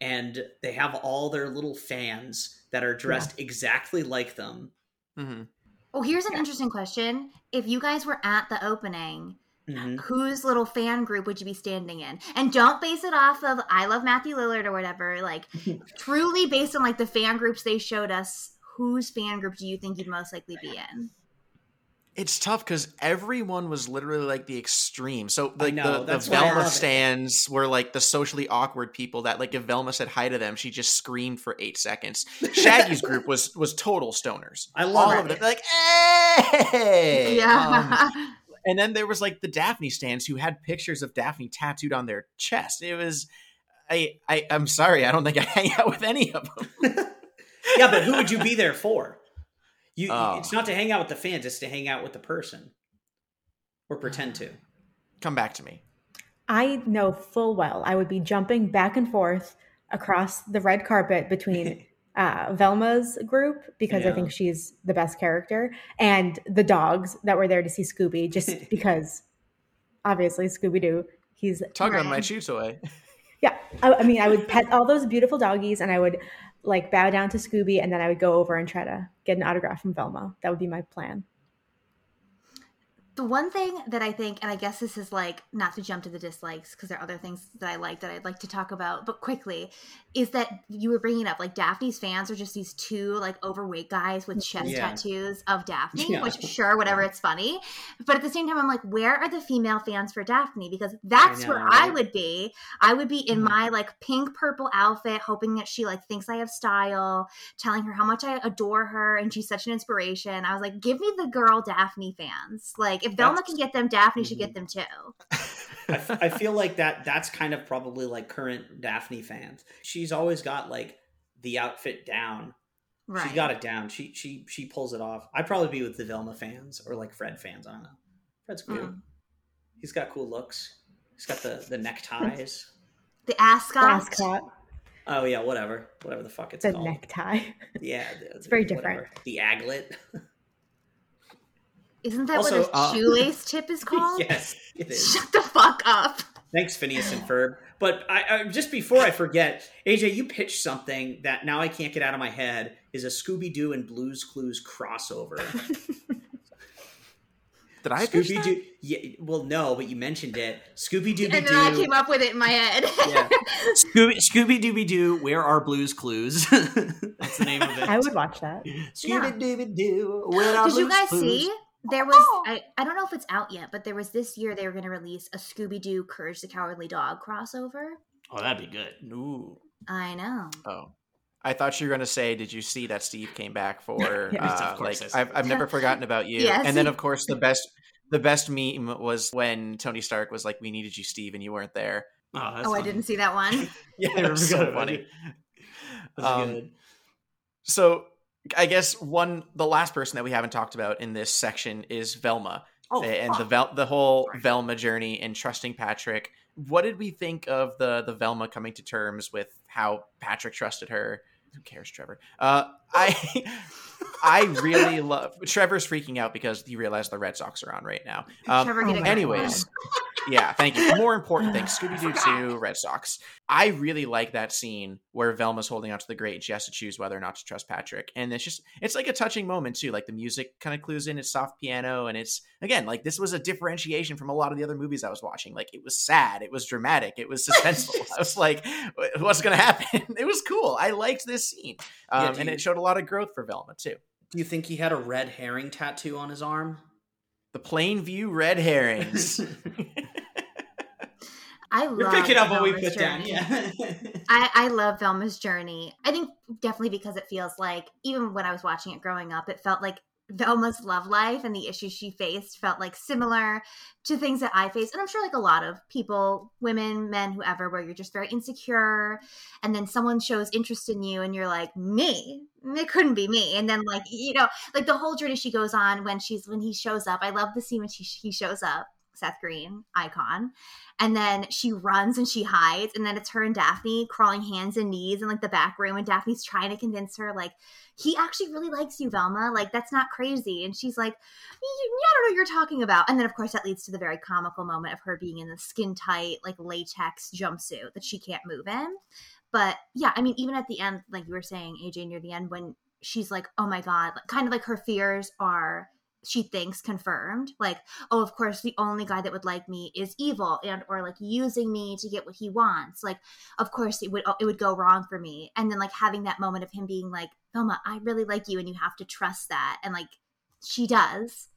and they have all their little fans that are dressed exactly like them. Mm-hmm. Oh, here's an interesting question. If you guys were at the opening, Mhm. whose little fan group would you be standing in? And don't base it off of I love Matthew Lillard or whatever. Like truly based on like the fan groups they showed us, whose fan group do you think you'd most likely be in? It's tough because everyone was literally like the extreme. So like know, the, the that's why I Velma love it. stands were like the socially awkward people that like if Velma said hi to them, she just screamed for eight seconds. Shaggy's group was was total stoners. I love All it. of them like hey. Yeah. Um, and then there was like the Daphne stands who had pictures of Daphne tattooed on their chest. It was I, I I'm sorry, I don't think I hang out with any of them. yeah, but who would you be there for? You, Oh. it's not to hang out with the fans; it's to hang out with the person, or pretend to. Come back to me. I know full well I would be jumping back and forth across the red carpet between uh, Velma's group because I think she's the best character and the dogs that were there to see Scooby just because obviously Scooby Doo. He's Tug on my chew toy. yeah. I, I mean, I would pet all those beautiful doggies and I would like bow down to Scooby and then I would go over and try to get an autograph from Velma. That would be my plan. The one thing that I think, and I guess this is like not to jump to the dislikes because there are other things that I like that I'd like to talk about, but quickly, is that you were bringing up like Daphne's fans are just these two like overweight guys with chest Yeah. tattoos of Daphne, Yeah. which sure, whatever, it's funny. But at the same time, I'm like, where are the female fans for Daphne? Because that's I where I would be. I would be in Mhm. my like pink purple outfit, hoping that she like thinks I have style, telling her how much I adore her and she's such an inspiration. I was like, give me the girl Daphne fans. Like, if Velma That's- can get them, Daphne should Mhm. get them too. I, f- I feel like that that's kind of probably like current Daphne fans. She's always got like the outfit down. Right. She's got it down. She she she pulls it off. I'd probably be with the Velma fans or like Fred fans. I don't know. Fred's cool. Mm. He's got cool looks. He's got the the neckties. The ascot. Ascot, Oh yeah, whatever, whatever the fuck it's called. the called. necktie. Yeah, the- It's very whatever. different. The aglet. Isn't that Also, what a uh, shoelace tip is called? yes, it is. Shut the fuck up. Thanks, Phineas and Ferb. But I, I just before I forget, AJ, you pitched something that now I can't get out of my head is a Scooby Doo and Blues Clues crossover. Did I Scooby Doo? Yeah, well, no, but you mentioned it. Scooby Dooby And then I Doo. came up with it in my head. Yeah. Scooby Scooby Dooby Doo. Where are Blues Clues? That's the name of it. I would watch that. Scooby Dooby Doo. Where are Blues Clues? Did you guys Clues? see? There was I, I don't know if it's out yet, but there was this year they were going to release a Scooby Doo Courage the Cowardly Dog crossover. Oh, that'd be good. Ooh. I know. Oh. I thought you were going to say, did you see that Steve came back for, Yes, uh, like, I I've, I've never forgotten about you. Yes. And then, of course, the best, the best meme was when Tony Stark was like, we needed you, Steve, and you weren't there. Oh, that's oh, I didn't see that one. Yeah, They that was so funny. That's Um, good. So I guess one, the last person that we haven't talked about in this section is Velma. Oh, and the. Vel- the whole Sorry. Velma journey and trusting Patrick. What did we think of the the Velma coming to terms with how Patrick trusted her? Who cares, Trevor? Uh, I I really love Trevor's freaking out because he realized the Red Sox are on right now. Um, Trevor, Oh get a anyways, yeah, thank you. More important thing, Scooby Doo Two, Red Sox. I really like that scene where Velma's holding out to the grate. She has to choose whether or not to trust Patrick, and it's just it's like a touching moment too. Like the music kind of clues in. It's soft piano, and it's again like this was a differentiation from a lot of the other movies I was watching. Like it was sad, it was dramatic, it was suspenseful. I was like, what's gonna happen? it was cool. I liked this scene, um, do and you- it showed a lot of growth for Velma too. Do you think he had a red herring tattoo on his arm? The plain view red herrings. I love You're picking up what we Velma's put down. journey. Yeah. I, I love Velma's journey. I think definitely because it feels like, even when I was watching it growing up, it felt like Velma's love life and the issues she faced felt like similar to things that I face. And I'm sure like a lot of people, women, men, whoever, where you're just very insecure. And then someone shows interest in you and you're like, me? It couldn't be me. And then like, you know, like the whole journey she goes on when she's, when he shows up. I love the scene when she, he shows up. Seth Green, icon. And then she runs and she hides. And then it's her and Daphne crawling hands and knees in like the back room. And Daphne's trying to convince her, like, he actually really likes you, Velma. Like, that's not crazy. And she's like, I don't know what you're talking about. And then, of course, that leads to the very comical moment of her being in the skin tight, like latex jumpsuit that she can't move in. But yeah, I mean, even at the end, like you were saying, AJ, near the end, when she's like, oh my God, kind of like her fears are she thinks confirmed like oh of course the only guy that would like me is evil and or like using me to get what he wants. Like of course it would uh, it would go wrong for me. And then like having that moment of him being like Velma I really like you and you have to trust that. And like she does.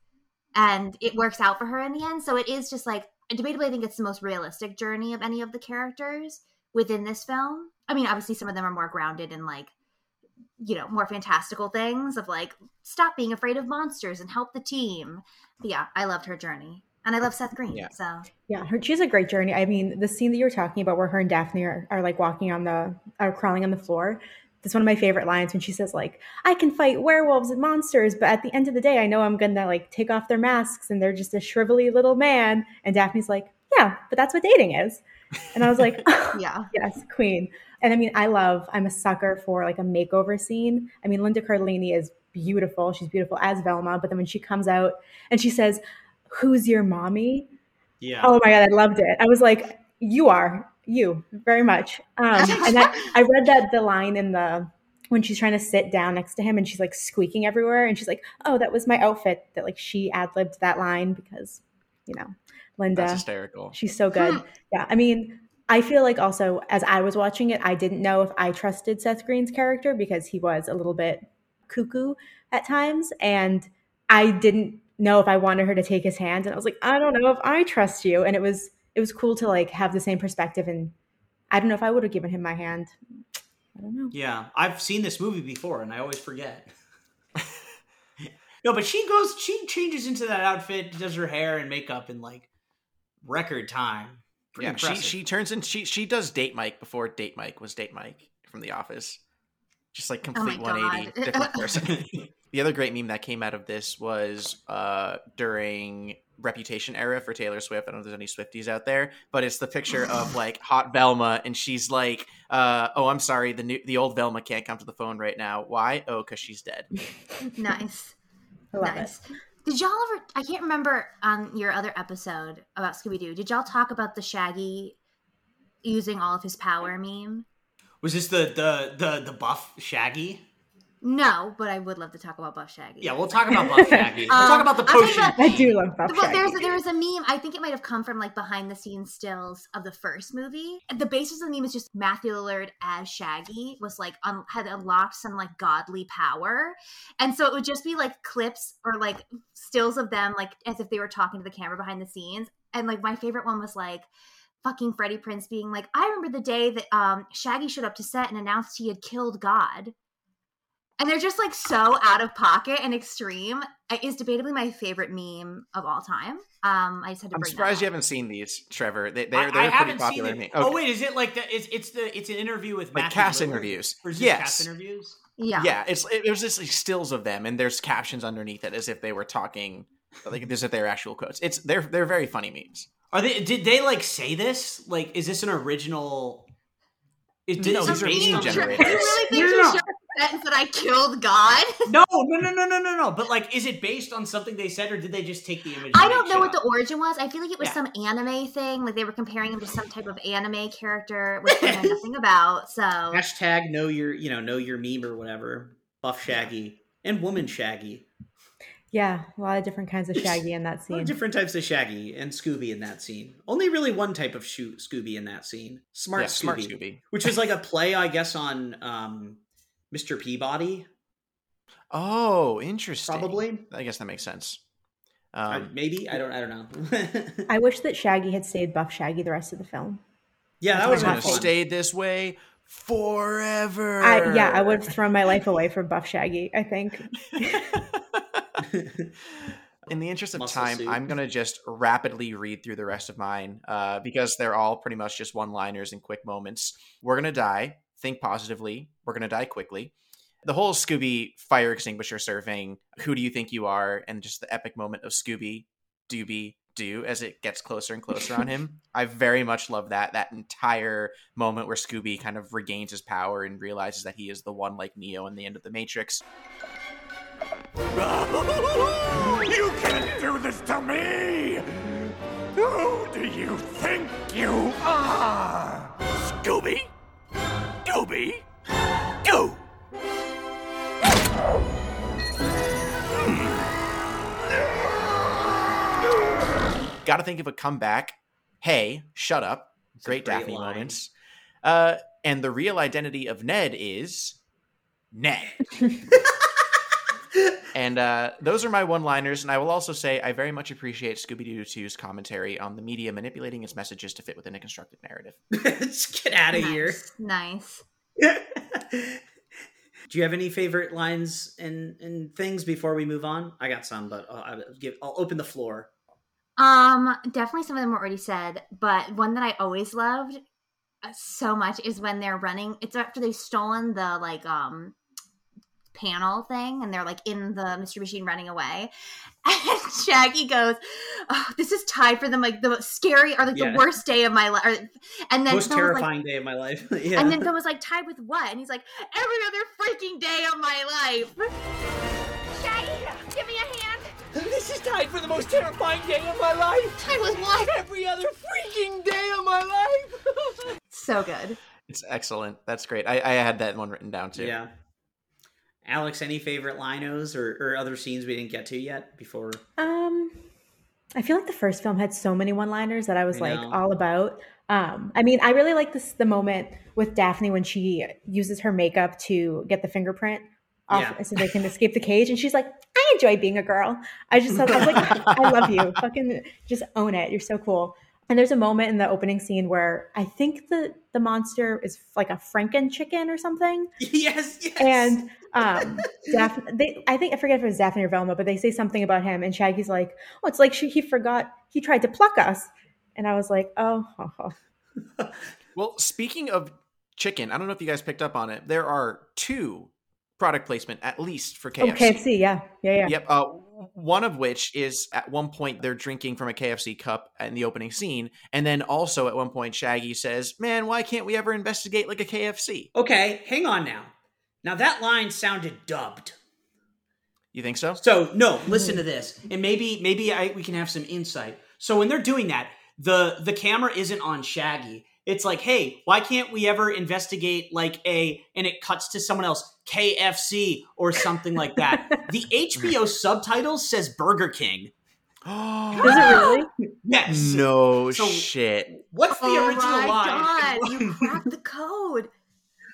And it works out for her in the end. So it is just like debatably I think it's the most realistic journey of any of the characters within this film. I mean obviously some of them are more grounded in like you know more fantastical things of like stop being afraid of monsters and help the team but yeah i loved her journey and i love seth green Yeah. so Yeah, her, she has a great journey. I mean, the scene that you were talking about where her and Daphne are, are like walking on the, are crawling on the floor. That's one of my favorite lines when she says like, I can fight werewolves and monsters, but at the end of the day, I know I'm going to like take off their masks and they're just a shrivelly little man. And Daphne's like, yeah, but that's what dating is. And I was like, yeah yes, queen. And I mean, I love, I'm a sucker for like a makeover scene. I mean, Linda Cardellini is beautiful. She's beautiful as Velma. But then when she comes out and she says, Who's your mommy? Yeah. Oh my God, I loved it. I was like, You are, you, very much. Um, and I, I read that the line in the, when she's trying to sit down next to him and she's like squeaking everywhere and she's like, Oh, that was my outfit. That like she ad libbed that line because, you know, Linda. That's hysterical. She's so good. yeah. I mean, I feel like also as I was watching it, I didn't know if I trusted Seth Green's character because he was a little bit cuckoo at times. And I didn't know if I wanted her to take his hand. And I was like, I don't know if I trust you. And it was it was cool to like have the same perspective and I don't know if I would have given him my hand. I don't know. Yeah, I've seen this movie before, and I always forget. no, but she goes, she changes into that outfit, does her hair and makeup in like record time. Pretty yeah, she impressive. she turns in she she does date Mike before date Mike was date Mike from The Office. Just like Oh complete 180 God. different person. the other great meme that came out of this was uh during Reputation era for Taylor Swift. I don't know if there's any Swifties out there, but it's the picture of like hot Velma, and she's like, uh, "Oh, I'm sorry, the new the old Velma can't come to the phone right now. Why? Oh, because she's dead." nice I love nice it. Did y'all ever i can't remember on your other episode about scooby-doo did y'all talk about the shaggy using all of his power meme Was this the the the the buff Shaggy? No but i would love to talk about buff shaggy Yeah, we'll talk about buff Shaggy. We'll Um, talk about the I'm potion. about- I do love Buff Well, there's Shaggy. there was a meme. I think it might have come from like behind the scenes stills of the first movie. The basis of the meme is just Matthew Lillard as Shaggy was like un- had unlocked some like godly power, and so it would just be like clips or like stills of them like as if they were talking to the camera behind the scenes. And like my favorite one was like fucking Freddie Prinze being like, "I remember the day that um Shaggy showed up to set and announced he had killed God." And they're just like so out of pocket and extreme. It is debatably my favorite meme of all time. Um, I just had to I'm bring surprised that you haven't seen these, Trevor. They, I, they're I they're pretty haven't seen popular. it. to me. Oh wait, is it like the? It's it's the it's an interview with Like Matthew cast Lillard? interviews. Or is Yes. cast interviews. Yeah. Yeah, it's it, it was just like stills of them, and there's captions underneath it as if they were talking, like as if they're actual quotes. It's they're they're very funny memes. Are they? Did they like say this? Like, is this an original? Is, No, is these it are based meme on- generators. You really think No, she no, no. Showed sentence that I killed God. No, no, no, no, no, no, no. But like, is it based on something they said, or did they just take the image? I don't know what the origin was. I feel like it was Yeah. some anime thing. Like they were comparing him to some type of anime character, which I know nothing about. So hashtag know your you know know your meme or whatever. Buff Shaggy and woman Shaggy. Yeah, a lot of different kinds of Shaggy in that A lot scene. of different types of Shaggy and Scooby in that scene. Only really one type of Shoo- Scooby in that scene. Smart, Yeah, Scooby, smart Scooby. which was like a play, I guess, on um, Mr. Peabody. Oh, interesting. Probably. I guess that makes sense. I- Um, maybe I don't. I don't know. I wish that Shaggy had stayed buff Shaggy the rest of the film. yeah, that That's was gonna fun. take. stayed this way forever. I, yeah, I would have thrown my life away for buff Shaggy. I think. In the interest of Muscle time, suit. I'm going to just rapidly read through the rest of mine uh, because they're all pretty much just one liners and quick moments. We're going to die. Think positively. We're going to die quickly. The whole Scooby fire extinguisher surfing, who do you think you are? And just the epic moment of Scooby, Dooby, do as it gets closer and closer on him. I very much love that. That entire moment where Scooby kind of regains his power and realizes that he is the one like Neo in the end of the Matrix. You can't do this to me! Who do you think you are? Scooby? Dooby? Doo! Got to think of a comeback. Hey, shut up. Great great Daphne line. moments. Uh, and the real identity of Ned is Ned. and uh, those are my one liners. And I will also say I very much appreciate Scooby Doo 2's commentary on the media manipulating its messages to fit within a constructed narrative. Just get out of here. nice. Do you have any favorite lines and, and things before we move on? I got some, but I'll, I'll give. I'll open the floor. Um, definitely some of them were already said, but one that I always loved uh, so much is when they're running. It's after they've stolen the like um panel thing, and they're like in the Mystery Machine running away. And Shaggy goes, oh, "This is tied for them like the scary or like Yeah. the worst day of my life." And then Most Phil was like, terrifying day of my life. yeah. and then Phil was like, "Tied with what?" And he's like, "Every other freaking day of my life." Shaggy, give me a hand. This is tied for the most terrifying day of my life. Tied with what? Every other freaking day of my life. So good. It's excellent. That's great. I, I had that one written down too. yeah. Alex, any favorite linos or, or other scenes we didn't get to yet before? Um, I feel like the first film had so many one-liners that I was I like all about. Um, I mean, I really like this the moment with Daphne when she uses her makeup to get the fingerprint off Yeah. so they can escape the cage, and she's like, "I enjoy being a girl." I just thought, I was like, "I love you, fucking just own it. You're so cool." And there's a moment in the opening scene where I think the the monster is like a Franken chicken or something, yes, yes. and um Daphne, they I think I forget if it was Daphne or Velma, but they say something about him, and Shaggy's like, "Oh, it's like she, he forgot he tried to pluck us," and I was like, "Oh, ho. Well, speaking of chicken, I don't know if you guys picked up on it. There are two product placement at least for KFC. oh, KFC, yeah, yeah, yeah." Yep. Uh, one of which is at one point they're drinking from a KFC cup in the opening scene, and then also at one point Shaggy says, "Man, why can't we ever investigate like a KFC?" okay, hang on now. Now that line sounded dubbed. You think so? So no, listen to this, and maybe maybe I, we can have some insight. So when they're doing that, the the camera isn't on Shaggy. It's like, hey, why can't we ever investigate like a and it cuts to someone else, KFC or something like that. the HBO subtitles says Burger King. Does it really? Yes. no So- shit. What's the oh original my line? god, you cracked the code.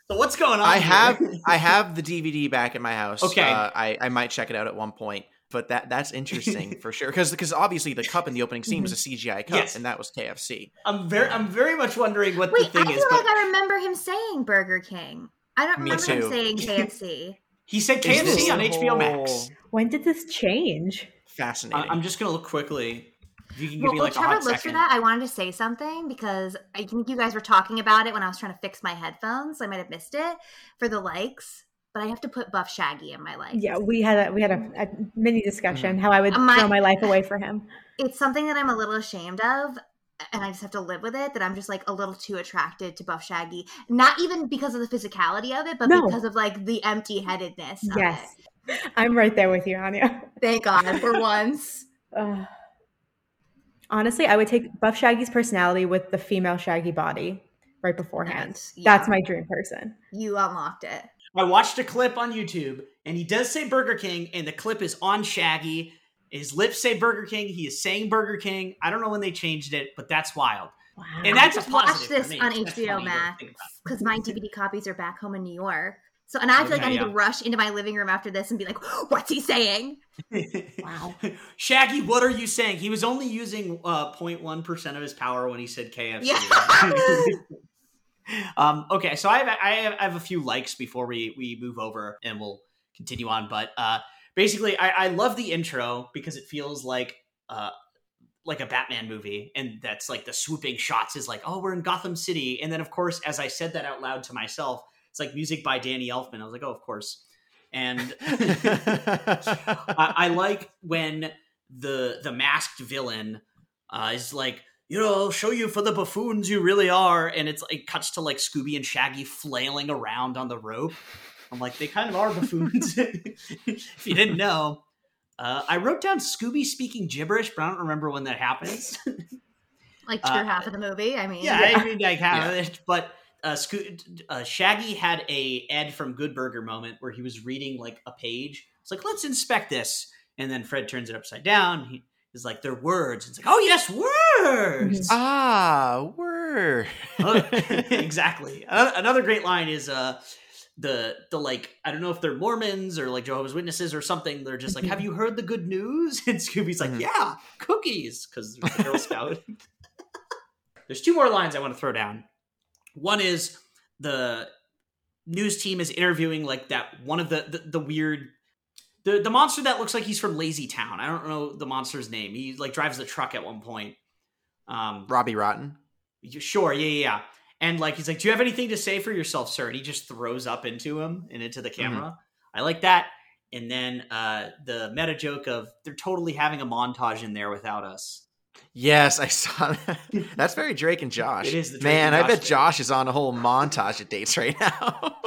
so what's going on? I here? have I have the DVD back at my house. Okay. Uh, I I might check it out at one point. But that that's interesting for sure because because obviously the cup in the opening scene was a mm-hmm. CGI cup Yes. and that was KFC. I'm very I'm very much wondering what Wait, the I thing feel is, like but I remember him saying Burger King. I don't remember too. him saying KFC. he said Is KFC on the HBO Max. When did this change? Fascinating. I- I'm just gonna look quickly. If you can give well, me while like a Trevor hot looks second. for that, I wanted to say something because I think you guys were talking about it when I was trying to fix my headphones. So I might have missed it for the likes, but I have to put Buff Shaggy in my life. Yeah, we had a we had a, a mini discussion mm. how I would my- throw my life away for him. it's something that I'm a little ashamed of. and I just have to live with it that I'm just like a little too attracted to Buff Shaggy. Not even because of the physicality of it, but No. because of like the empty headedness. Yes. I'm right there with you, Aine. Thank God for once. Ugh. honestly, I would take Buff Shaggy's personality with the female Shaggy body right beforehand. Nice. Yeah. That's my dream person. You unlocked it. I watched a clip on YouTube, and he does say Burger King, and the clip is on Shaggy. His lips say Burger King. He is saying Burger King. I don't know when they changed it, but that's wild. Wow. And that's a just watched positive for this me. on That's HBO funny Max because my DVD copies are back home in New York. So, and I feel like I Okay, need to yeah. rush into my living room after this and be like, "What's he saying?" Wow. Shaggy, what are you saying? He was only using uh, 0.1% of his power when he said KFC. um, okay, so I have, I have I have a few likes before we we move over and we'll continue on. But uh, basically, I, I love the intro because it feels like uh, like a Batman movie, and that's like the swooping shots is like, oh, we're in Gotham City, and then of course, as I said that out loud to myself, it's like music by Danny Elfman. I was like, oh, of course, and I, I like when the the masked villain uh, is like, you know, I'll show you for the buffoons you really are, and it's it cuts to like Scooby and Shaggy flailing around on the rope. I'm like, they kind of are buffoons. if you didn't know, uh, I wrote down Scooby speaking gibberish, but I don't remember when that happens. Like true Uh, half of the movie. I mean, yeah, I mean, like how it, but uh, Sco- uh, Shaggy had a Ed from Good Burger moment where he was reading like a page. It's like, let's inspect this, and then Fred turns it upside down. He is like, they're words. It's like, oh yes, words. ah, word. Uh, exactly. Another great line is uh the the like I don't know if they're Mormons or like Jehovah's Witnesses or something. They're just like, "Have you heard the good news?" And Scooby's like, Mhm. "Yeah, cookies," because Girl Scout. there's two more lines I want to throw down. One is the news team is interviewing like that one of the the, the weird. The, the monster that looks like he's from Lazy Town. I don't know the monster's name. He like drives the truck at one point. Um, Robbie Rotten. Sure, yeah, yeah, yeah. And like he's like, "Do you have anything to say for yourself, sir?" And he just throws up into him and into the camera. I like that. And then uh the meta joke of they're totally having a montage in there without us. Yes, I saw that. That's very Drake and Josh. It is the Drake Man, I bet thing. Josh is on a whole montage of dates right now.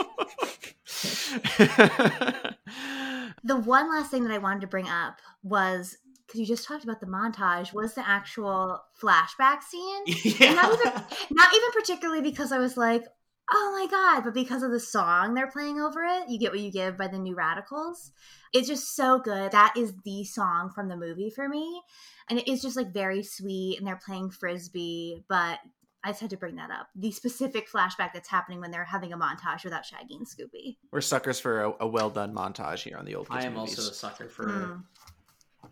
The one last thing that I wanted to bring up was because you just talked about the montage was the actual flashback scene. yeah. Not even not even particularly because I was like, oh my god, but because of the song they're playing over it. You get what you give by the New Radicals. It's just so good. That is the song from the movie for me, and it is just like very sweet. And they're playing frisbee, but I just had to bring that up. The specific flashback that's happening when they're having a montage without Shaggy and Scooby. We're suckers for a, a well done montage here on the old. I am movies. also a sucker for Mm.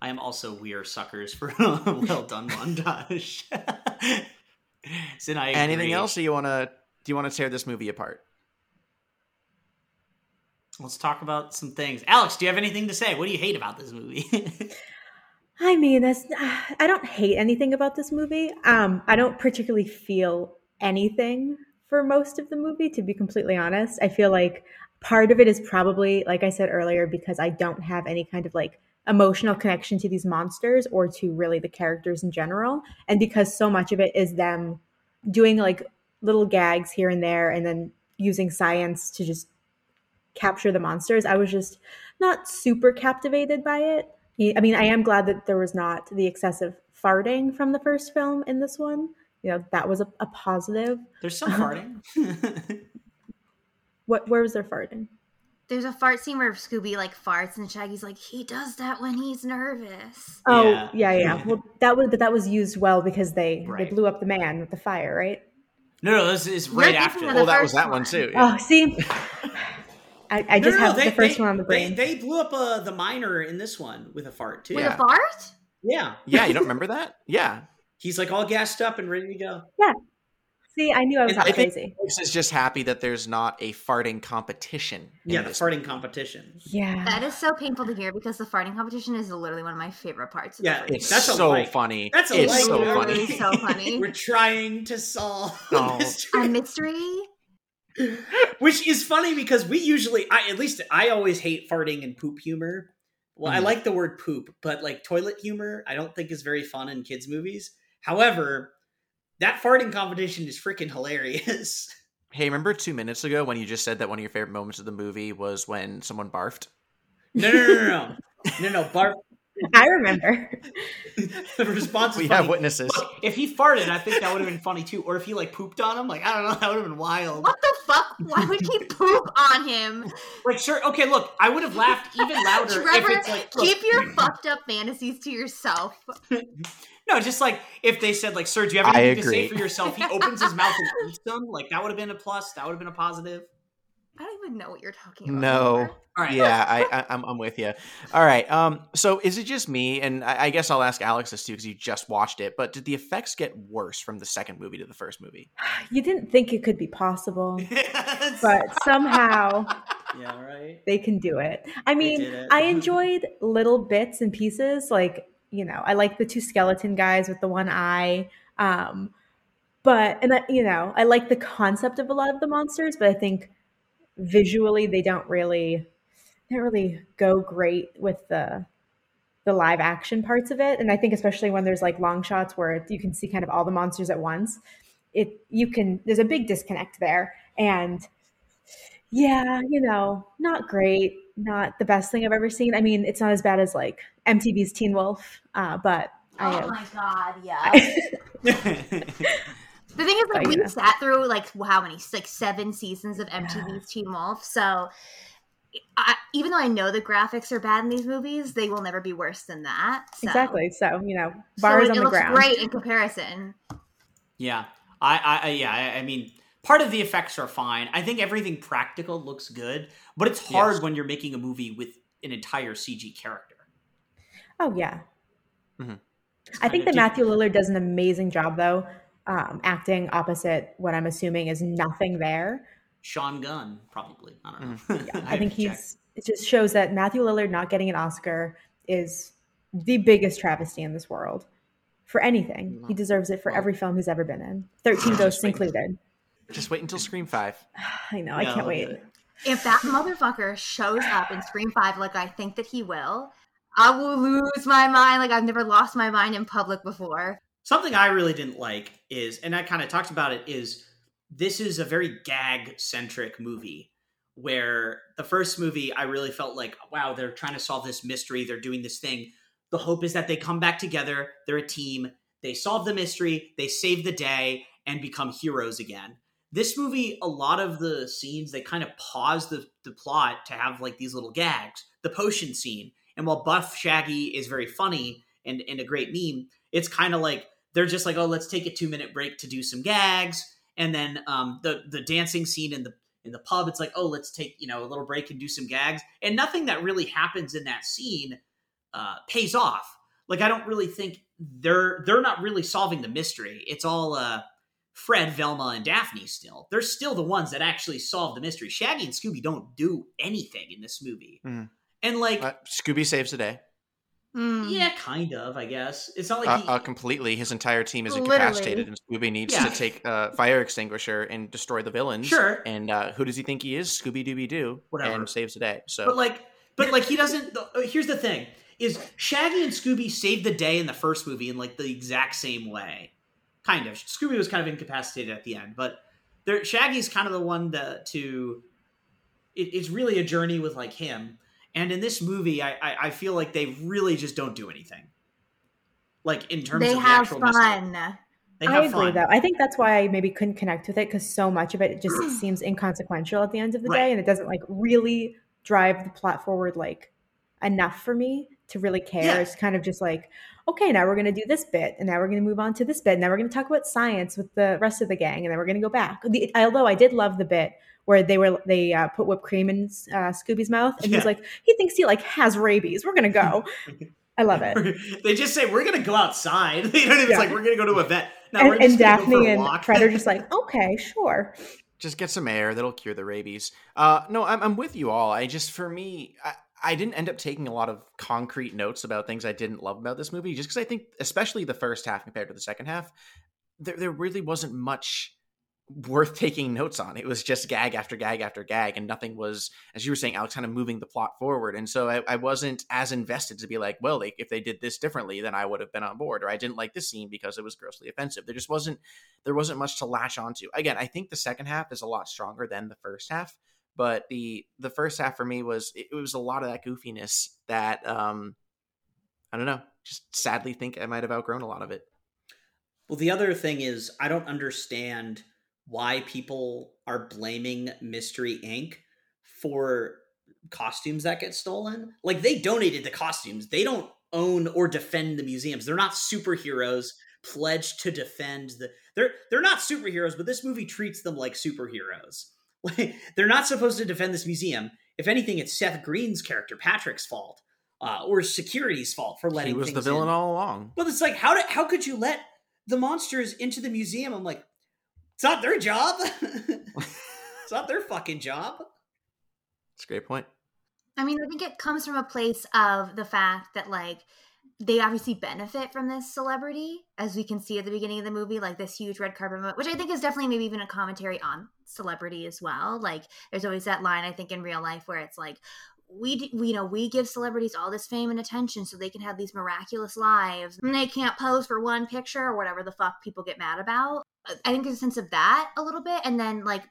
I am also we are suckers for a well done montage. so I Anything agree. else? Or you want to? Do you want to tear this movie apart? Let's talk about some things. Alex, do you have anything to say? What do you hate about this movie? I mean, that's I don't hate anything about this movie. Um, I don't particularly feel anything for most of the movie, to be completely honest. I feel like part of it is probably, like I said earlier, because I don't have any kind of like emotional connection to these monsters or to really the characters in general. And because so much of it is them doing like little gags here and there and then using science to just capture the monsters, I was just not super captivated by it. I mean, I am glad that there was not the excessive farting from the first film in this one. You know, that was a, a positive. There's some uh-huh. farting. What? Where was there farting? There's a fart scene where Scooby like farts and Shaggy's like, he does that when he's nervous. Oh, Yeah. yeah, yeah. Well, that was but that was used well because they Right. they blew up the man with the fire, right? no, no, this is You're right after. of that. Oh, that was that one one. too. yeah. Oh, see, I, I No, just no, no, have they- the first they- one on the brain. They, they blew up uh, the miner in this one with a fart too. With Yeah. a fart? Yeah, Yeah, you don't remember that? Yeah. he's like all gassed up and ready to go. Yeah. See, I knew I was not crazy. Alex is just happy that there's not a farting competition. Yeah, the this farting competition. Yeah, That is so painful to hear because the farting competition is literally one of my favorite parts of Yeah, the It's That's so like. funny. That's a it's like, so funny. so funny. We're trying to solve Oh. a mystery. Which is funny because we usually, I at least I always hate farting and poop humor. Well, I Mhm. like the word poop, but like toilet humor, I don't think is very fun in kids' movies. However, that farting competition is freaking hilarious. Hey, remember two minutes ago when you just said that one of your favorite moments of the movie was when someone barfed? No, no, no, no, no, no, no. Barf. I remember. The response is We funny. have witnesses. Look, if he farted, I think that would have been funny too. Or if he like pooped on him, like I don't know, that would have been wild. What the fuck? Why would he poop on him? Like sure, okay, look, I would have laughed even louder Trevor, if it's like look, keep your fucked up fantasies to yourself. no, just like if they said like, "Sir, do you have anything to say for yourself?" He opens his mouth and eats them. Like that would have been a plus. That would have been a positive. I don't even know what you're talking about. No. anymore. All right. Yeah, I, I, I'm, I'm with you. All right. Um. So is it just me? And I, I guess I'll ask Alex this too because you just watched it. But did the effects get worse from the second movie to the first movie? You didn't think it could be possible, Yes. but somehow yeah, right. they can do it. I mean, it. I enjoyed little bits and pieces. Like, you know, I like the two skeleton guys with the one eye. Um, but, and I, you know, I like the concept of a lot of the monsters, but I think visually they don't really, they don't really go great with the, the live action parts of it. And I think especially when there's like long shots where you can see kind of all the monsters at once, it, you can, there's a big disconnect there. And, yeah, you know, not great, not the best thing I've ever seen. I mean, it's not as bad as like MTV's Teen Wolf, uh, but I Oh have. my god, yeah. The thing is, like, we know. sat through like how many, like seven seasons of MTV's Teen Wolf. So, I, even though I know the graphics are bad in these movies, they will never be worse than that. So. Exactly. So you know, So bars it, on the looks ground. great in comparison. Yeah, I, I, I yeah, I, I mean, part of the effects are fine. I think everything practical looks good, but it's hard Yes. when you're making a movie with an entire CG character. Oh yeah. Mhm. I think kinda that Matthew Lillard does an amazing job though, um, acting opposite what I'm assuming is nothing there. Sean Gunn, probably. I don't know. I, have think to check. he's. It just shows that Matthew Lillard not getting an Oscar is the biggest travesty in this world. For anything, he deserves it for Well, every film he's ever been in. Thirteen Ghosts wait. included. Just wait until Scream Five. I know. I can't wait. If that motherfucker shows up in Scream Five, like I think that he will, I will lose my mind. Like I've never lost my mind in public before. Something I really didn't like is, and I kind of talked about it, is this is a very gag centric movie where the first movie I really felt like, wow, they're trying to solve this mystery, they're doing this thing. The hope is that they come back together, they're a team, they solve the mystery, they save the day, and become heroes again. This movie, a lot of the scenes, they kind of pause the, the plot to have like these little gags. The potion scene. And while Buff Shaggy is very funny and, and a great meme, it's kind of like they're just like, oh, let's take a two minute break to do some gags. And then um, the the dancing scene in the in the pub, it's like, oh, let's take you know a little break and do some gags. And nothing that really happens in that scene uh, pays off. Like I don't really think they're they're not really solving the mystery. It's all uh, Fred, Velma, and Daphne. Still, they're still the ones that actually solve the mystery. Shaggy and Scooby don't do anything in this movie. Mm. And like, Uh, Scooby saves the day. Hmm. yeah, kind of. I guess it's not like Uh, he, uh, completely. His entire team is Literally. incapacitated, and Scooby needs Yeah. to take a fire extinguisher and destroy the villains. Sure. And uh, who does he think he is? Scooby Dooby Doo. Whatever. And saves the day. So But like, but like he doesn't. the- uh, Here's the thing: is Shaggy and Scooby saved the day in the first movie in like the exact same way, kind of. Scooby was kind of incapacitated at the end, but there, Shaggy's kind of the one that to it, it's really a journey with like him, and in this movie, I, I I feel like they really just don't do anything. Like in terms They of the have actual mystery. fun. They I agree, fun. though. I think that's why I maybe couldn't connect with it because so much of it just seems inconsequential at the end of the Right. day, and it doesn't like really drive the plot forward like enough for me to really care. Yeah. It's kind of just like, okay, now we're going to do this bit, and now we're going to move on to this bit. And now we're going to talk about science with the rest of the gang, and then we're going to go back. The, although I did love the bit where they were they uh, put whipped cream in uh, Scooby's mouth, and he's like, he thinks he like has rabies. We're going to go. I love it. they just say we're gonna go outside. You know, it's Yeah. like we're gonna go to a vet. No, and we're just and gonna go for Daphne a and walk. Fred are just like, okay, sure. just get some air. That'll cure the rabies. Uh, no, I'm, I'm with you all. I just, for me, I, I didn't end up taking a lot of concrete notes about things I didn't love about this movie, just because I think, especially the first half compared to the second half, there, there really wasn't much worth taking notes on. It was just gag after gag after gag, and nothing was, as you were saying, Alex, kind of moving the plot forward. And so I, I wasn't as invested to be like, well, they, if they did this differently, then I would have been on board. Or I didn't like this scene because it was grossly offensive. There just wasn't there wasn't much to latch onto. Again, I think the second half is a lot stronger than the first half. But the the first half for me was it was a lot of that goofiness that um I don't know, just sadly think I might have outgrown a lot of it. Well, the other thing is I don't understand why people are blaming Mystery Inc. for costumes that get stolen. Like they donated the costumes. They don't own or defend the museums. They're not superheroes pledged to defend the they're they're not superheroes, but this movie treats them like superheroes. Like they're not supposed to defend this museum. If anything, it's Seth Green's character, Patrick's fault. Uh, or security's fault for letting he was the villain in. all along. But it's like, how did how could you let the monsters into the museum? I'm like, it's not their job. it's not their fucking job. It's a great point. I mean, I think it comes from a place of the fact that like they obviously benefit from this celebrity, as we can see at the beginning of the movie, like this huge red carpet moment, which I think is definitely maybe even a commentary on celebrity as well. Like, there's always that line I think in real life where it's like, we, we you know we give celebrities all this fame and attention so they can have these miraculous lives and they can't pose for one picture or whatever the fuck people get mad about i think there's a sense of that a little bit and then like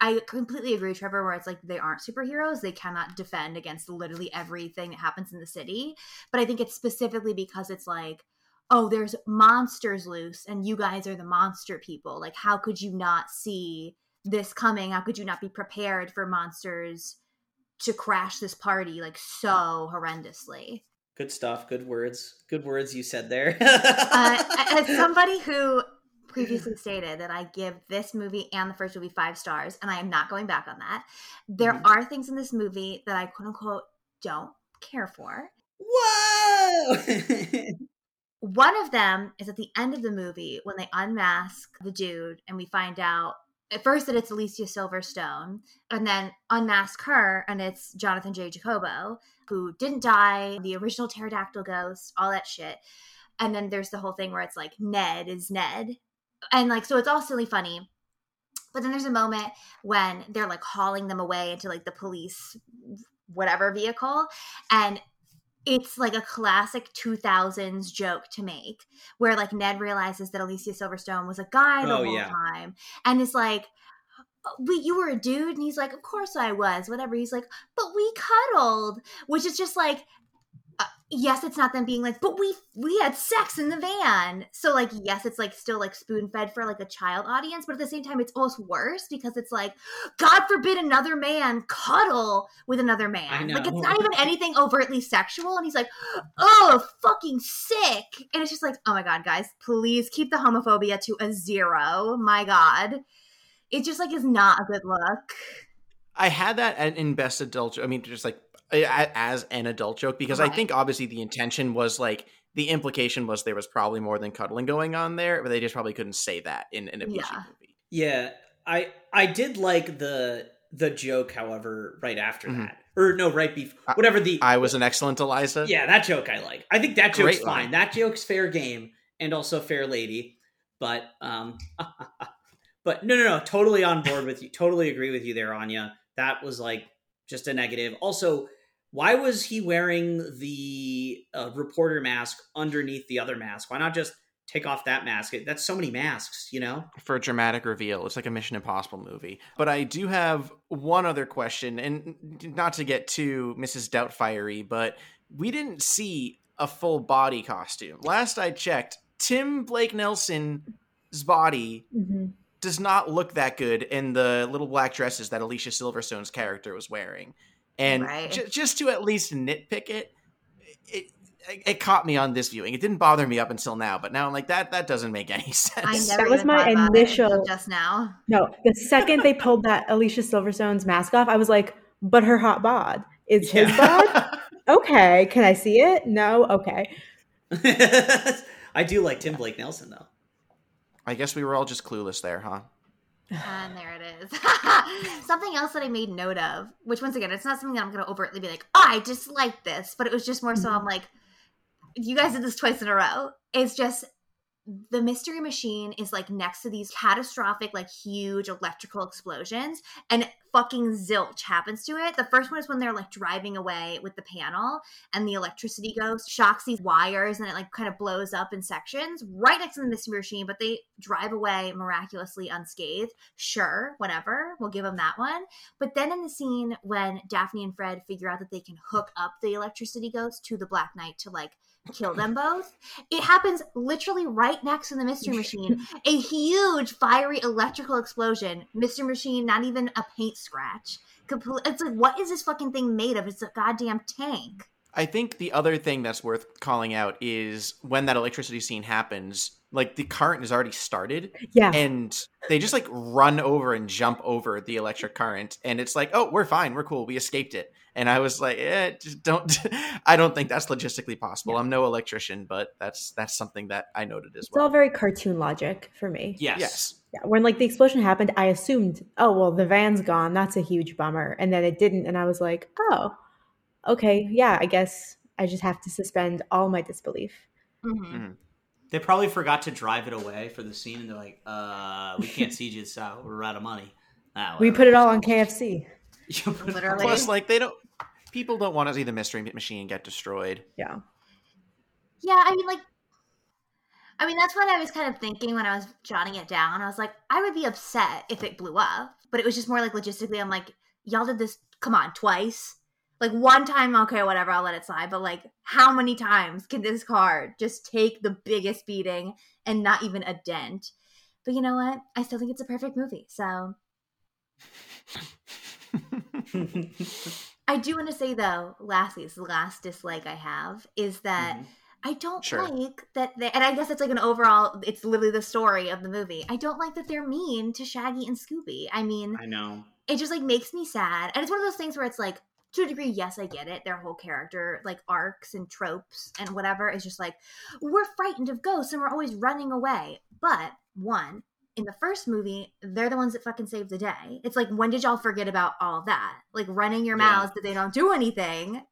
I completely agree, Trevor, where it's like they aren't superheroes. They cannot defend against literally everything that happens in the city. But I think it's specifically because it's like, oh, there's monsters loose and you guys are the monster people. Like, how could you not see this coming? How could you not be prepared for monsters to crash this party like so horrendously? Good stuff. Good words. Good words you said there. uh, as somebody who previously stated that I give this movie and the first movie five stars, and I am not going back on that. There Mhm. are things in this movie that I quote unquote don't care for. Whoa! One of them is at the end of the movie when they unmask the dude and we find out at first that it's Alicia Silverstone and then unmask her and it's Jonathan J. Jacobo who didn't die, the original pterodactyl ghost, all that shit. And then there's the whole thing where it's like Ned is Ned. And like so it's all silly funny. But then there's a moment when they're like hauling them away into like the police whatever vehicle and it's like a classic 2000s joke to make where like Ned realizes that Alicia Silverstone was a guy the Oh, whole yeah. time and it's like oh, wait you were a dude and he's like of course I was whatever he's like but we cuddled which is just like yes it's not them being like but we we had sex in the van. So like yes it's like still like spoon fed for like a child audience but at the same time it's almost worse because it's like god forbid another man cuddle with another man. Like it's not even anything overtly sexual and he's like oh fucking sick. And it's just like oh my god guys please keep the homophobia to a zero. My god. It just like is not a good look. I had that at- in best adult. I mean, just like as an adult joke because I think obviously the intention was like the implication was there was probably more than cuddling going on there, but they just probably couldn't say that in, in a PG Yeah. movie. yeah, I I did like the the joke, however, right after Mhm. that, or no, right before, whatever the I was an excellent Eliza. yeah that joke I like. I think that joke's Great fine. line. That joke's fair game and also fair lady. But um, but no, no, no, totally on board with you. Totally agree with you there, Anya. That was like just a negative. Also, why was he wearing the uh, reporter mask underneath the other mask? Why not just take off that mask? That's so many masks, you know. for a dramatic reveal. It's like a Mission Impossible movie. But I do have one other question, and not to get too Mrs. Doubtfirey, but we didn't see a full body costume. Last I checked, Tim Blake Nelson's body hmm does not look that good in the little black dresses that Alicia Silverstone's character was wearing. And Right. ju- just to at least nitpick it, it it caught me on this viewing. It didn't bother me up until now, but now I'm like that that doesn't make any sense. I never That was my thought about it until initial- just now No, the second they pulled that Alicia Silverstone's mask off, I was like, but her hot bod is his bod. Okay, can I see it? No, okay. I do like Tim Blake Nelson though. I guess we were all just clueless there, huh? And there it is. something else that I made note of, which once again, it's not something that I'm going to overtly be like, oh, I dislike this, but it was just more so I'm mm-hmm. like, you guys did this twice in a row. It's just the mystery machine is like next to these catastrophic, like huge electrical explosions, and fucking zilch happens to it. The first one is when they're like driving away with the panel, and the electricity ghost shocks these wires, and it like kind of blows up in sections right next to the mystery machine. But they drive away miraculously unscathed. Sure, whatever, we'll give them that one. But then in the scene when Daphne and Fred figure out that they can hook up the electricity ghost to the Black Knight to like kill them both. It happens literally right next to the mystery machine. a huge fiery electrical explosion. Mystery machine, not even a paint scratch. Complete, it's like, what is this fucking thing made of? It's a goddamn tank. I think the other thing that's worth calling out is when that electricity scene happens, like the current has already started. Yeah. And they just like run over and jump over the electric current. And it's like, oh, we're fine. We're cool. We escaped it. And I was like, eh, just don't. I don't think that's logistically possible. Yeah. I'm no electrician, but that's that's something that I noted as It's well. It's all very cartoon logic for me. Yes. yes. Yeah, when like the explosion happened, I assumed, oh well, the van's gone. That's a huge bummer. And then it didn't, and I was like, oh, okay, yeah. I guess I just have to suspend all my disbelief. Mhm. They probably forgot to drive it away for the scene, and they're like, "Uh, we can't see this out. We're out of money." Ah, We put it all on KFC. You Literally. Plus, like they don't. People don't want to see the mystery machine get destroyed. Yeah. Yeah, I mean, like, I mean, that's what I was kind of thinking when I was jotting it down. I was like, I would be upset if it blew up, but it was just more like logistically, I'm like, y'all did this, come on, twice. Like one time, okay, whatever, I'll let it slide. But like, how many times can this car just take the biggest beating and not even a dent? But you know what? I still think it's a perfect movie. So I do want to say though, lastly, this is the last dislike I have is that Mhm. I don't Sure. like that they, and I guess it's like an overall it's literally the story of the movie. I don't like that they're mean to Shaggy and Scooby. I mean, I know. it just like makes me sad. And it's one of those things where it's like to a degree, yes, I get it. Their whole character, like arcs and tropes and whatever, is just like, we're frightened of ghosts and we're always running away. But one, in the first movie, they're the ones that fucking save the day. It's like, when did y'all forget about all that? Like running your Yeah. mouths that they don't do anything.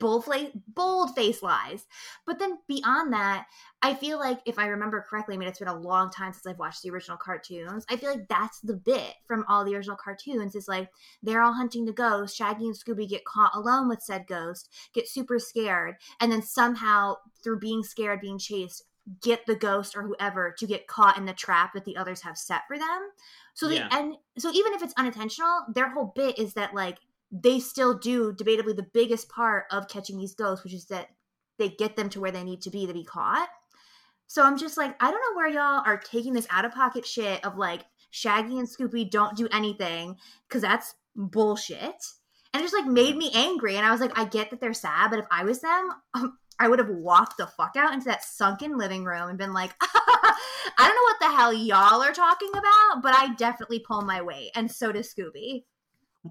Bold, fla- bold face lies. But then beyond that, I feel like if I remember correctly, I mean, it's been a long time since I've watched the original cartoons. I feel like that's the bit from all the original cartoons is like they're all hunting the ghost. Shaggy and Scooby get caught alone with said ghost, get super scared, and then somehow through being scared, being chased, get the ghost or whoever to get caught in the trap that the others have set for them. So the Yeah. and so even if it's unintentional, their whole bit is that like they still do debatably the biggest part of catching these ghosts, which is that they get them to where they need to be to be caught. So I'm just like, I don't know where y'all are taking this out of pocket shit of like Shaggy and Scooby don't do anything because that's bullshit. And it just like made me angry. And I was like, I get that they're sad, but if I was them, um, I would have walked the fuck out into that sunken living room and been like, I don't know what the hell y'all are talking about, but I definitely pull my weight. And so does Scooby.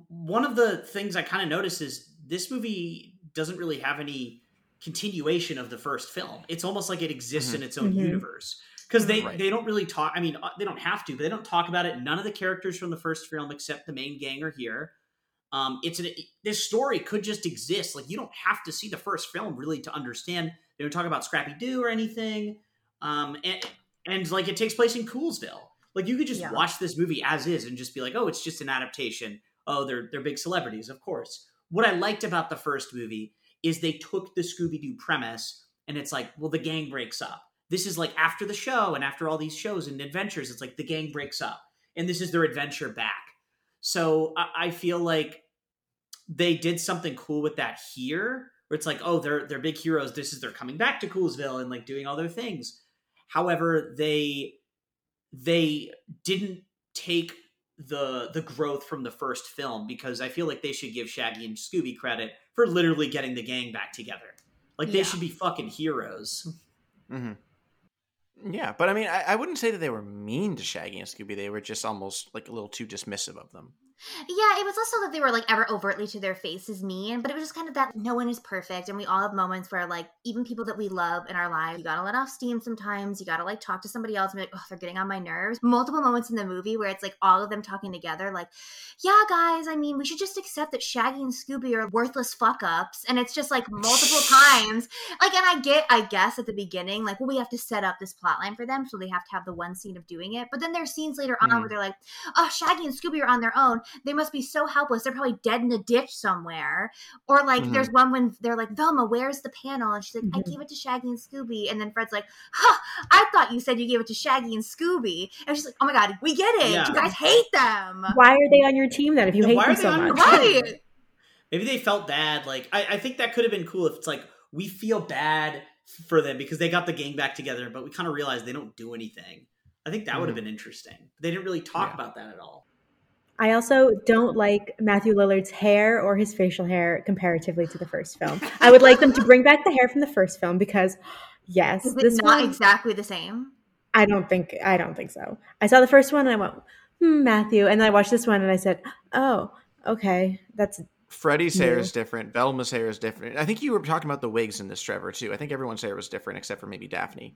One of the things I kind of notice is this movie doesn't really have any continuation of the first film. It's almost like it exists Mhm. in its own Mhm. universe because they Right. they don't really talk. I mean, uh, they don't have to, but they don't talk about it. None of the characters from the first film, except the main gang, are here. Um, it's an, this story could just exist. Like you don't have to see the first film really to understand. They don't talk about Scrappy Doo or anything. Um, and and like it takes place in Coolsville. Like you could just Yeah. watch this movie as is and just be like, oh, it's just an adaptation. Oh, they're they're big celebrities, of course. What I liked about the first movie is they took the Scooby Doo premise and it's like, well, the gang breaks up. This is like after the show and after all these shows and adventures, it's like the gang breaks up and this is their adventure back. So I, I feel like they did something cool with that here, where it's like, oh, they're they're big heroes. This is they're coming back to Coolsville and like doing all their things. However, they they didn't take the the growth from the first film because I feel like they should give Shaggy and Scooby credit for literally getting the gang back together. Like they Yeah. should be fucking heroes. hmm Yeah, but I mean, I, I wouldn't say that they were mean to Shaggy and Scooby. They were just almost like a little too dismissive of them. Yeah, it was also that they were like ever overtly to their faces mean, but it was just kind of that no one is perfect, and we all have moments where like even people that we love in our lives, you gotta let off steam sometimes. You gotta like talk to somebody else and be like, oh, they're getting on my nerves. Multiple moments in the movie where it's like all of them talking together, like, yeah, guys, I mean, we should just accept that Shaggy and Scooby are worthless fuck ups, and it's just like multiple times. Like, and I get, I guess at the beginning, like, well, we have to set up this plot line for them, so they have to have the one scene of doing it. But then there's scenes later on Mhm. where they're like, oh, Shaggy and Scooby are on their own they must be so helpless. They're probably dead in a ditch somewhere. Or like, Mhm. there's one when they're like, Velma, where's the panel? And she's like, I Mhm. gave it to Shaggy and Scooby. And then Fred's like, Huh, I thought you said you gave it to Shaggy and Scooby. And she's like, Oh my God, we get it. Yeah. You guys hate them. Why are they on your team then if you Yeah, hate why them are they so on your much? Right. Maybe they felt bad. Like I, I think that could have been cool if it's like we feel bad for them because they got the gang back together, but we kind of realized they don't do anything. I think that would have been interesting. They didn't really talk Yeah. about that at all. I also don't like Matthew Lillard's hair or his facial hair comparatively to the first film. I would like them to bring back the hair from the first film because, yes, Is this it not one exactly the same? I don't think I don't think so. I saw the first one and I went, hmm, Matthew, and then I watched this one and I said, oh, okay, that's Freddy's hair Yeah. is different. Velma's hair is different. I think you were talking about the wigs in this, Trevor, too. I think everyone's hair was different except for maybe Daphne.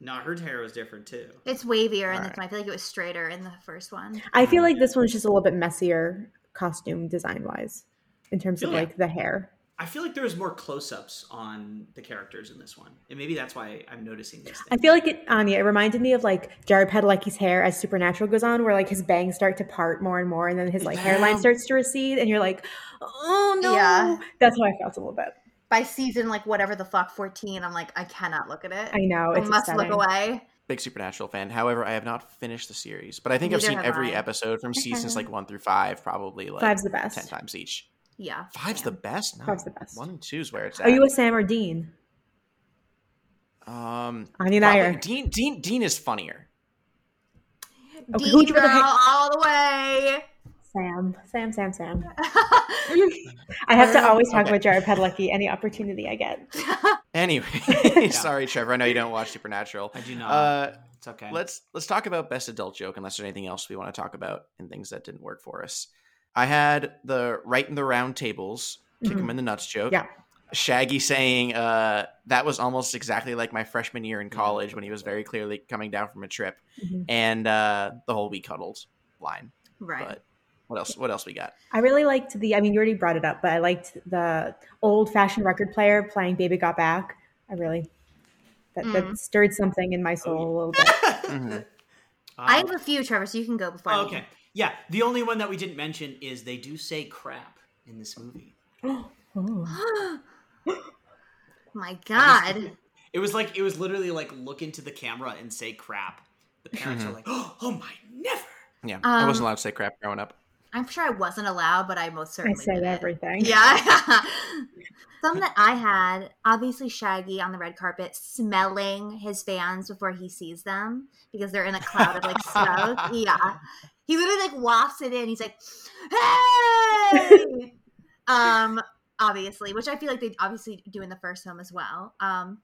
No, her hair was different too. It's wavier in All this right. one. I feel like it was straighter in the first one. I feel like this one's just a little bit messier costume design wise in terms of Yeah. like the hair. I feel like there was more close-ups on the characters in this one, and maybe that's why I'm noticing these things. I feel like it, Anya, it reminded me of like Jared Padalecki's hair as Supernatural goes on, where like his bangs start to part more and more, and then his like hairline starts to recede, and you're like, oh no. Yeah. That's how I felt a little bit. By season, like whatever the fuck, 14, I'm like, I cannot look at it. I know. I must upsetting. look away. Big Supernatural fan. However, I have not finished the series, but I think I've seen every I. episode from seasons like one through five, probably like Five's the best. ten times each. Yeah. Five's the best. No, Five's the best. One and two's where it's at. Are you a Sam or Dean? um, Anya and I probably- are. Dean. Dean. Dean is funnier. Okay, Dean who'd you rather girl hate? all the way. Sam. Sam, Sam, Sam. I have to always talk Okay. about Jared Padalecki any opportunity I get. Anyway, sorry, Trevor. I know you don't watch Supernatural. I do not. Uh, it's okay. let's let's talk about best adult joke unless there's anything else we want to talk about and things that didn't work for us i had the right in the round tables kick Mhm. him in the nuts joke Yeah. shaggy saying uh that was almost exactly like my freshman year in college when he was very clearly coming down from a trip Mhm. and uh the whole we cuddled line right. but what else what else we got I really liked the, I mean, you already brought it up, but I liked the old fashioned record player playing Baby Got Back. I really, that, Mm. that stirred something in my soul a little bit. Mhm. I Um, have a few, Trevor, so you can go before oh, me. okay. Yeah, the only one that we didn't mention is they do say crap in this movie. Oh. My God. It was like it was literally like look into the camera and say crap. The parents Mhm. are like, "Oh my, never." yeah i wasn't Um, allowed to say crap growing up I'm sure I wasn't allowed, but I most I certainly said did everything. Yeah. Some that I had, obviously Shaggy on the red carpet smelling his fans before he sees them because they're in a cloud of like smoke. Yeah. He literally like wafts it in. He's like, hey! um, obviously, which I feel like they obviously do in the first film as well. Um,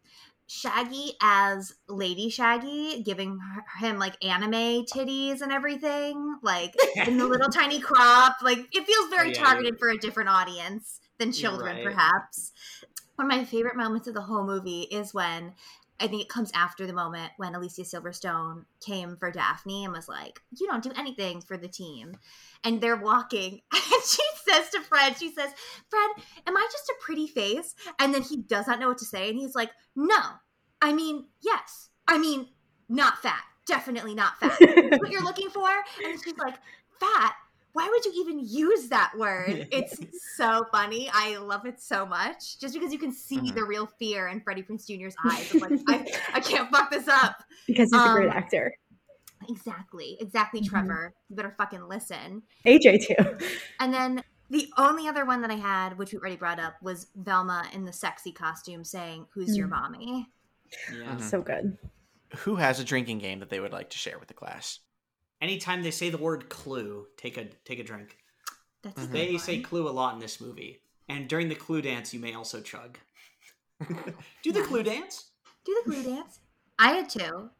Shaggy as Lady Shaggy, giving her, him like anime titties and everything, like in the little tiny crop. Like it feels very Oh, yeah, targeted for a different audience than children, right. perhaps. One of my favorite moments of the whole movie is when I think it comes after the moment when Alicia Silverstone came for Daphne and was like, You don't do anything for the team. And they're walking, and she says to Fred, She says, Fred, am I just a pretty face? And then he does not know what to say. And he's like, No, I mean, yes. I mean, not fat. Definitely not fat. What you're looking for? And she's like, Fat? Why would you even use that word? It's so funny. I love it so much. Just because you can see Mhm. the real fear in Freddie Prinze Jr.'s eyes. Of like, I, I can't fuck this up. Because he's a great Um, actor. Exactly. Exactly, Mhm. Trevor. You better fucking listen. AJ too. And then the only other one that I had, which we already brought up, was Velma in the sexy costume saying, Who's your Mm. mommy? Yeah. So good. who has a drinking game that they would like to share with the class Anytime they say the word clue, take a take a drink. That's Mhm. They say clue a lot in this movie. And during the clue dance, you may also chug. do the clue dance? Do the clue dance. I had two.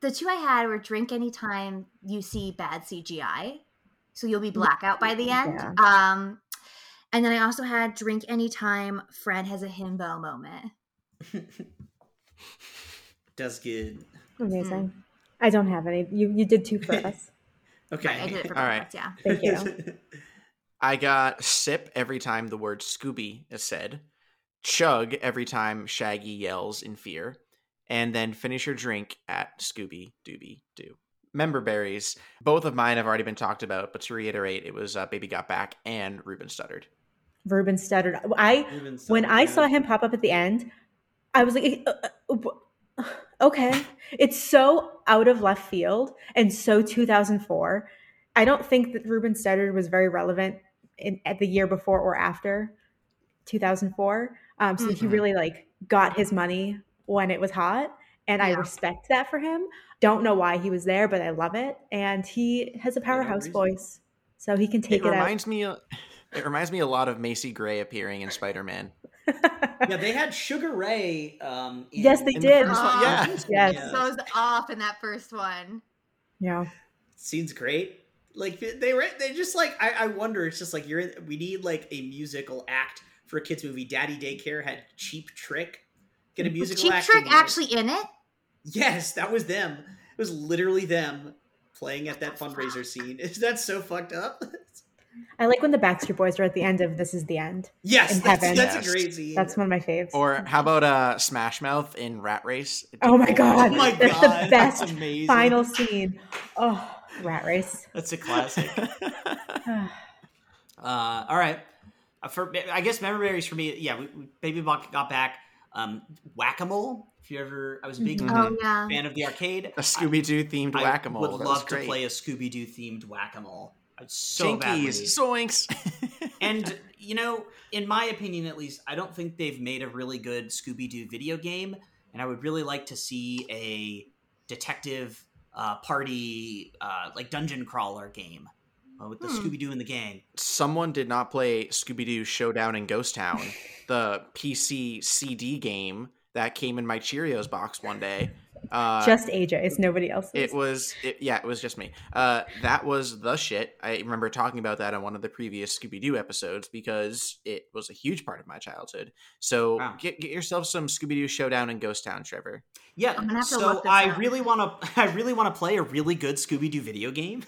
The two I had were drink anytime you see bad CGI. so you'll be blackout by the end. Yeah. Um, and then I also had drink anytime. Fred has a himbo moment. Does good. Amazing. I don't have any. You you did two for us. Okay. Right, I did it for All both right. us, Yeah. Thank you. I got sip every time the word Scooby is said, chug every time Shaggy yells in fear, and then finish your drink at Scooby Dooby Doo. Member berries. Both of mine have already been talked about, but to reiterate, it was uh, Baby Got Back and Ruben Studdard. Ruben Studdard. I Ruben when I yeah. saw him pop up at the end, I was like, uh, uh, uh, okay, it's so out of left field and so 2004. I don't think that Ruben Studdard was very relevant in, at the year before or after 2004. Um, so he Mhm. really like got his money when it was hot, and I respect that for him. Don't know why he was there, but I love it, and he has a powerhouse reason. voice, so he can take it it, out. reminds me. uh, It reminds me a lot of Macy Gray appearing in Spider Man. Yeah, they had Sugar Ray. Um, in, Yes, they in the did. first. Oh, Yeah, yes. yeah. So it was off in that first one. yeah. scene's great. Like they were, they just like I, I wonder. It's just like you're. In, we need like a musical act for a kids movie. Daddy Daycare had Cheap Trick. Get a Was musical Cheap. Trick in actually in it? Yes, that was them. It was literally them playing at that fundraiser scene. Is that so fucked up? I like when the Backstreet Boys are at the end of This Is the End. yes, In that's, heaven. that's Yes. a great scene. That's one of my faves. Or how about uh, Smash Mouth in Rat Race? oh my god, Oh my that's God, the that's best amazing. final scene. Oh, Rat Race. That's a classic. Uh, all right. Uh, for I guess memory berries for me, yeah. We, we, Baby Buck got back. Um, Whack a Mole. If you ever, I was a big Mhm. Oh yeah. fan of the arcade. a Scooby Doo themed whack a mole. I would love to play a Scooby Doo themed Whack a Mole. So badly. Jinkies, zoinks. and you know, in my opinion, at least, I don't think they've made a really good Scooby Doo video game, and I would really like to see a detective uh, party, uh, like dungeon crawler game uh, with the Hmm. Scooby Doo and the gang. someone did not play Scooby Doo Showdown in Ghost Town, the PC CD game that came in my Cheerios box one day. Uh, Just AJ's, nobody else. it was, it, yeah, it was just me. Uh, that was the shit. I remember talking about that on one of the previous Scooby Doo episodes because it was a huge part of my childhood. So Wow. get, get yourself some Scooby Doo Showdown in Ghost Town, Trevor. Yeah, I'm gonna have so look I up. really want to. I really want to play a really good Scooby Doo video game.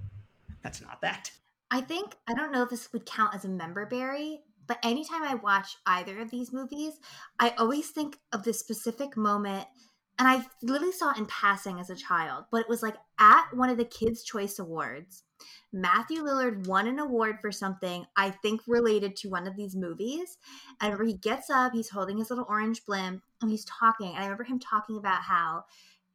That's not that. I think I don't know if this would count as a member berry, but anytime I watch either of these movies, I always think of this specific moment. And I literally saw it in passing as a child, but it was like at one of the Kids' Choice Awards. Matthew Lillard won an award for something I think related to one of these movies. And where he gets up, he's holding his little orange blimp, and he's talking. And I remember him talking about how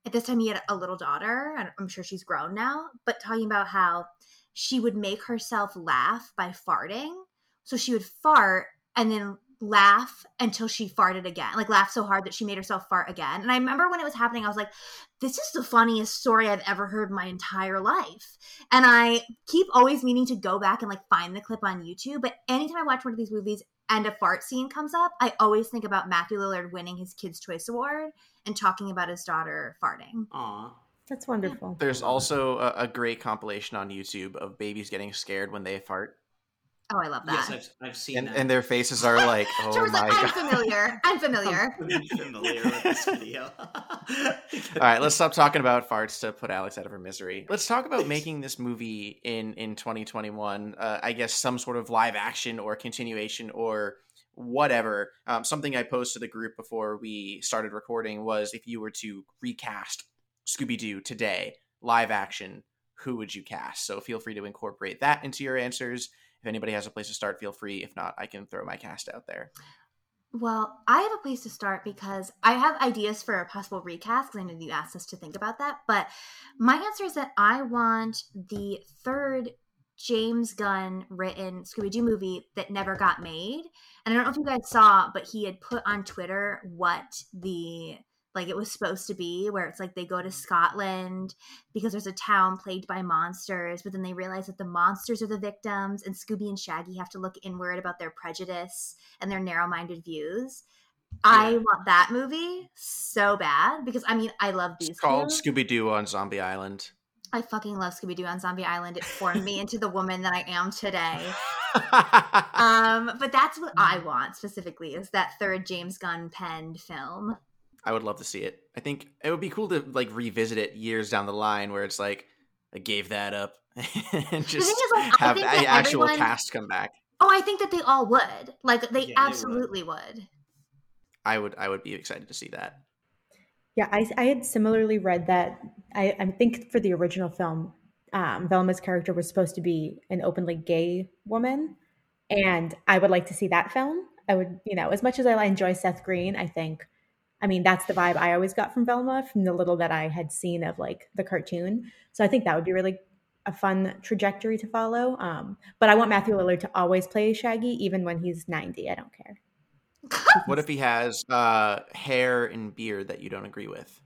at this time he had a little daughter, and I'm sure she's grown now, but talking about how she would make herself laugh by farting. So she would fart and then laugh until she farted again, like laugh so hard that she made herself fart again. And I remember when it was happening, I was like, this is the funniest story I've ever heard in my entire life. And I keep always meaning to go back and like find the clip on YouTube. But anytime I watch one of these movies and a fart scene comes up, I always think about Matthew Lillard winning his Kids' Choice Award and talking about his daughter farting. Aw. That's wonderful. There's also a, a great compilation on YouTube of babies getting scared when they fart. Oh, I love that. Yes, I've, I've seen And, that. and their faces are like, oh Trevor's my like, I'm god. familiar. I'm familiar. I'm familiar with this video. All right, let's stop talking about farts to put Alex out of her misery. Let's talk about making this movie in in 2021. Uh, I guess some sort of live action or continuation or whatever. Um, something I posted to the group before we started recording was if you were to recast Scooby Doo today, live action, who would you cast? So feel free to incorporate that into your answers. If anybody has a place to start, feel free. If not, I can throw my cast out there. Well, I have a place to start because I have ideas for a possible recast because I know you asked us to think about that. But my answer is that I want the third James Gunn written Scooby Doo movie that never got made. And I don't know if you guys saw, but he had put on Twitter what the like it was supposed to be where it's like they go to Scotland because there's a town plagued by monsters, but then they realize that the monsters are the victims and Scooby and Shaggy have to look inward about their prejudice and their narrow-minded views. I want that movie so bad because I mean I love these It's called. Scooby Doo on Zombie Island. I fucking love Scooby Doo on Zombie Island. It formed me into the woman that I am today. Um, but that's what I want specifically is that third James Gunn penned film. I would love to see it. I think it would be cool to like revisit it years down the line where it's like I gave that up and just is, like, have think a- that actual everyone- cast come back. Oh, I think that they all would. Like they Yeah, they would. absolutely would. I would I would be excited to see that. Yeah, I, I had similarly read that. I, I think for the original film, um, Velma's character was supposed to be an openly gay woman, and I would like to see that film. I would, you know, as much as I enjoy Seth Green, I think, I mean, that's the vibe I always got from Velma from the little that I had seen of like the cartoon. So I think that would be really a fun trajectory to follow. Um, but I want Matthew Lillard to always play Shaggy, even when he's ninety. I don't care. What if he has uh, hair and beard that you don't agree with?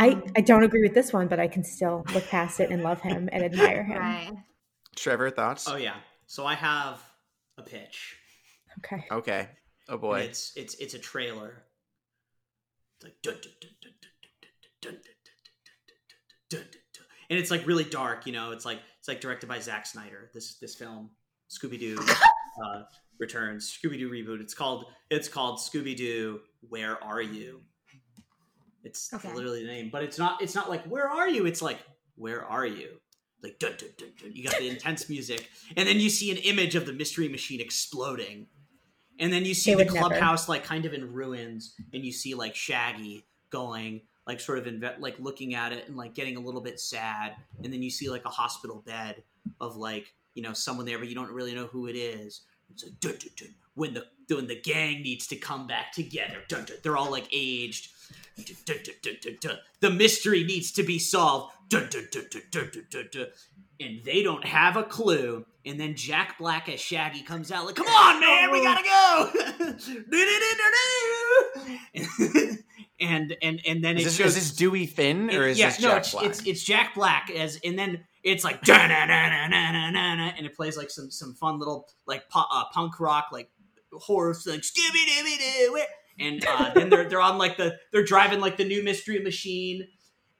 I, I don't agree with this one, but I can still look past it and love him and admire him. Right. Trevor, thoughts? Oh yeah. So I have a pitch. Okay. Okay. Oh and boy. It's it's it's a trailer. It's like dun, dun, dun, dun, dun, dun, dun, dun, dun, dun, dun, dun, dun. and it's like really dark. You know, it's like it's like directed by Zack Snyder. This this film, Scooby Doo, uh, returns. Scooby Doo reboot. It's called it's called Scooby Doo. Where are you? It's Okay. literally the name, but it's not. It's not like where are you. It's like where are you? Like dun, dun, dun, dun. you got the intense music, and then you see an image of the mystery machine exploding, and then you see the would never. clubhouse like kind of in ruins, and you see like Shaggy going like sort of inve- like looking at it and like getting a little bit sad, and then you see like a hospital bed of like you know someone there, but you don't really know who it is. It's like dun, dun, dun, when the when the gang needs to come back together. They're all like aged. The mystery needs to be solved. Dun, dun, dun. And they don't have a clue. And then Jack Black as Shaggy comes out like, "Come on, man, we gotta go!" and and and then Is it this, is this Dewey Finn or it- is yeah, this no, Jack it's, Black? it's it's Jack Black as, and then it's like and it plays like some some fun little like pu- uh, punk rock like horror like Scooby Dooby Doo, and uh, then they're they're on like the they're driving like the new mystery machine,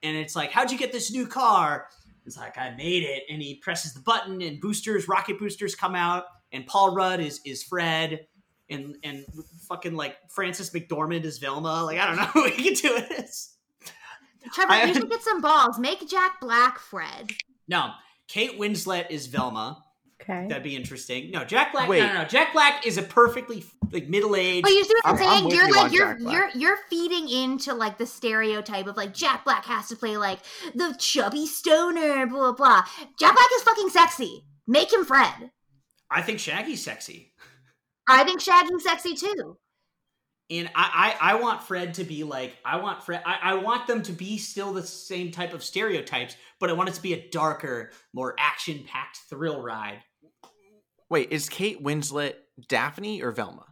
and it's like how'd you get this new car? It's like I made it, and he presses the button, and boosters, rocket boosters come out, and Paul Rudd is is Fred. And, and fucking like Frances McDormand is Velma. Like I don't know who we can do as. Trevor, I- you should get some balls. Make Jack Black Fred. No, Kate Winslet is Velma. Okay. That'd be interesting. No, Jack Black. Wait. No, no, no. Jack Black is a perfectly like middle aged. But you see what I'm, I'm- I'm saying? with you're you like on you're Black. you're you're feeding into like the stereotype of like Jack Black has to play like the chubby stoner, blah blah. blah. Jack Black is fucking sexy. Make him Fred. I think Shaggy's sexy, I think Shaggy's sexy too. and I, I, I want Fred to be like I want Fred. I, I want them to be still the same type of stereotypes, but I want it to be a darker, more action packed thrill ride. Wait, is Kate Winslet Daphne or Velma?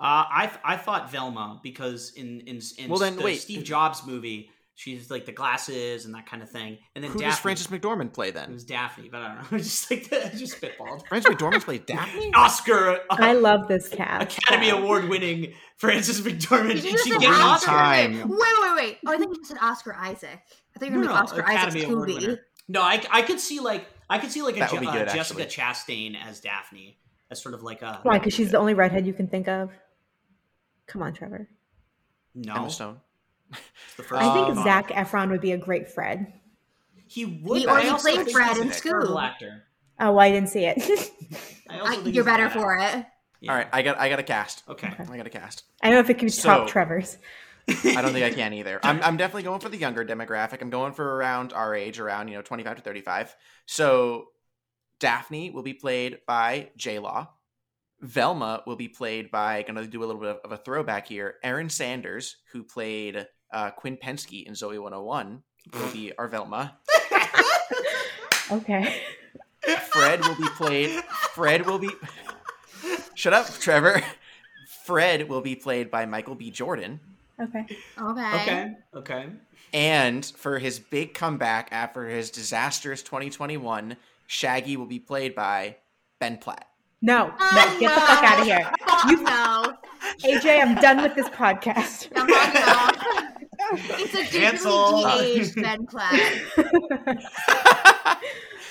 Uh, I I thought Velma because in in, in Well, then, the wait. Steve Jobs movie, she's like the glasses and that kind of thing, and then Who Daphne, does Frances McDormand play then? It was Daphne, but I don't know. just like the, just spitballed. Frances McDormand played Daphne? Oscar I love this cast. Academy Award winning Frances McDormand. Did you Did just she say get an Oscar? Oscar? Time. Wait, wait, wait. Oh, I think you said Oscar Isaac. I thought you were No, gonna no, be Oscar Academy Isaac's Award Scooby. winner. No, I, I could see like I could see like a Je- would be uh, Jessica. Chastain as Daphne, as sort of like a Why? Because she's the only redhead you can think of. Come on, Trevor. no. Emma Stone. it's the first I think one. Zac Efron would be a great Fred. He would. He but I already played Fred in school. actor. Oh, well, I didn't see it. I I, you're better for actor. it. Yeah. All right, I got I got a cast. Okay. I got a cast. I don't know if it can So- top Trevor's. I don't think I can either. I'm, I'm definitely going for the younger demographic. I'm going for around our age, around you know 25 to 35. So Daphne will be played by J Law. Velma will be played by going to do a little bit of a throwback here. Erin Sanders, who played uh, Quinn Pensky in Zoey 101, will be our Velma. Okay. Fred will be played. Fred will be. Shut up, Trevor. Fred will be played by Michael B. Jordan. Okay. Okay. Okay. Okay. And for his big comeback after his disastrous 2021, Shaggy will be played by Ben Platt. No, no, Oh, get the fuck out of here. You- no. AJ, I'm done with this podcast. Come on. It's a Cancel. digitally de-aged Ben Platt.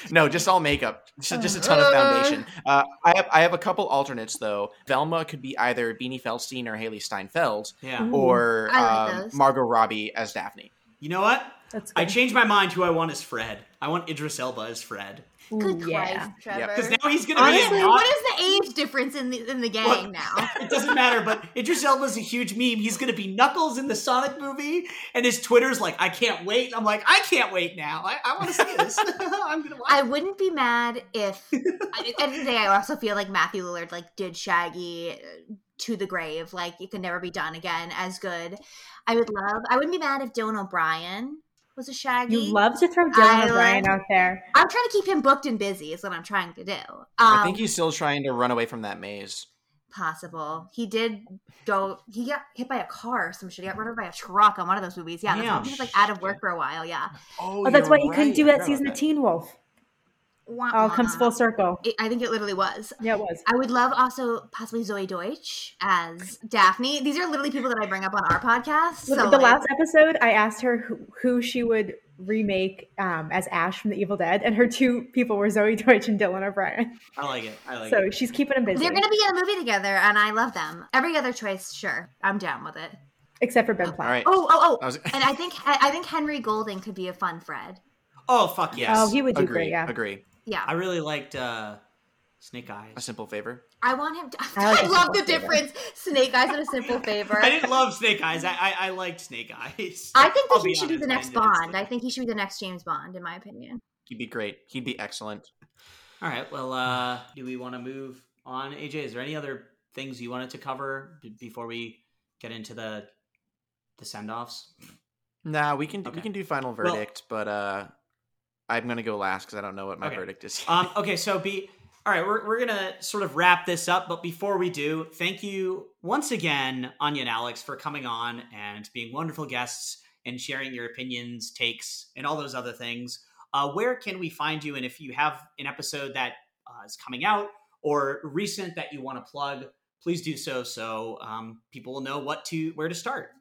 no, just all makeup. Just, just a ton of foundation. Uh, I have I have a couple alternates though. Velma could be either Beanie Feldstein or Hailee Steinfeld, Yeah. or like um. Margot Robbie as Daphne. You know what? That's I changed my mind. Who I want is Fred. I want Idris Elba as Fred Good Ooh, yeah. Christ, Trevor. Yep. because now he's gonna be. Honestly, what is the age difference in the in the gang Look, now? It doesn't matter, but Idris Elba's a huge meme. He's gonna be Knuckles in the Sonic movie, and his Twitter's like, "I can't wait." I'm like, "I can't wait now. I, I want to see this. I'm gonna watch." I wouldn't be mad if at the end of the day I also feel like Matthew Lillard like did Shaggy uh, to the grave. Like it could never be done again as good. I would love I wouldn't be mad if Dylan O'Brien was a Shaggy. You love to throw I Dylan O'Brien like- out there. I'm trying to keep him booked and busy is what I'm trying to do. Um, I think he's still trying to run away from that maze. possible. He did go he got hit by a car or some shit. He got run over by a truck on one of those movies. Yeah, that's why Damn. he was like out of work for a while, yeah. Oh, Oh, that's you're why you couldn't do that season about of Teen Wolf. Wah, All comes full circle. It- I think it literally was. Yeah, it was. I would love also possibly Zoey Deutch as Daphne. These are literally people that I bring up on our podcast. the So the like, last episode, I asked her who, who she would remake um, as Ash from The Evil Dead, and her two people were Zoey Deutch and Dylan O'Brien. I like it. I like so it. So she's keeping them busy, they're going to be in a movie together, and I love them. Every other choice, sure, I'm down with it. except for Ben Platt. All right. Oh, oh, I oh, was- and I think I think Henry Golding could be a fun Fred. Oh fuck yes. Oh, he would do agree. great. Yeah. Agree. Yeah, I really liked uh, Snake Eyes. A simple favor. I want him. To, I like I a love the favor. difference. Snake Eyes and a simple favor. I didn't love Snake Eyes. I I, I liked Snake Eyes. I think that I'll he be should be the next I Bond. I think he should be the next James Bond, in my opinion. He'd be great. He'd be excellent. All right. Well, uh, do we want to move on? AJ, is there any other things you wanted to cover b- before we get into the the send offs? Nah, we can Okay. we can do final Well- verdict, but uh, I'm gonna go last because I don't know what my Okay. verdict is. Um, okay, so be all right. We're we're gonna sort of wrap this up, but before we do, thank you once again, Anya and Alex, for coming on and being wonderful guests and sharing your opinions, takes, and all those other things. Uh, where can we find you? And if you have an episode that uh, is coming out or recent that you want to plug, please do so, so um, people will know what to where to start.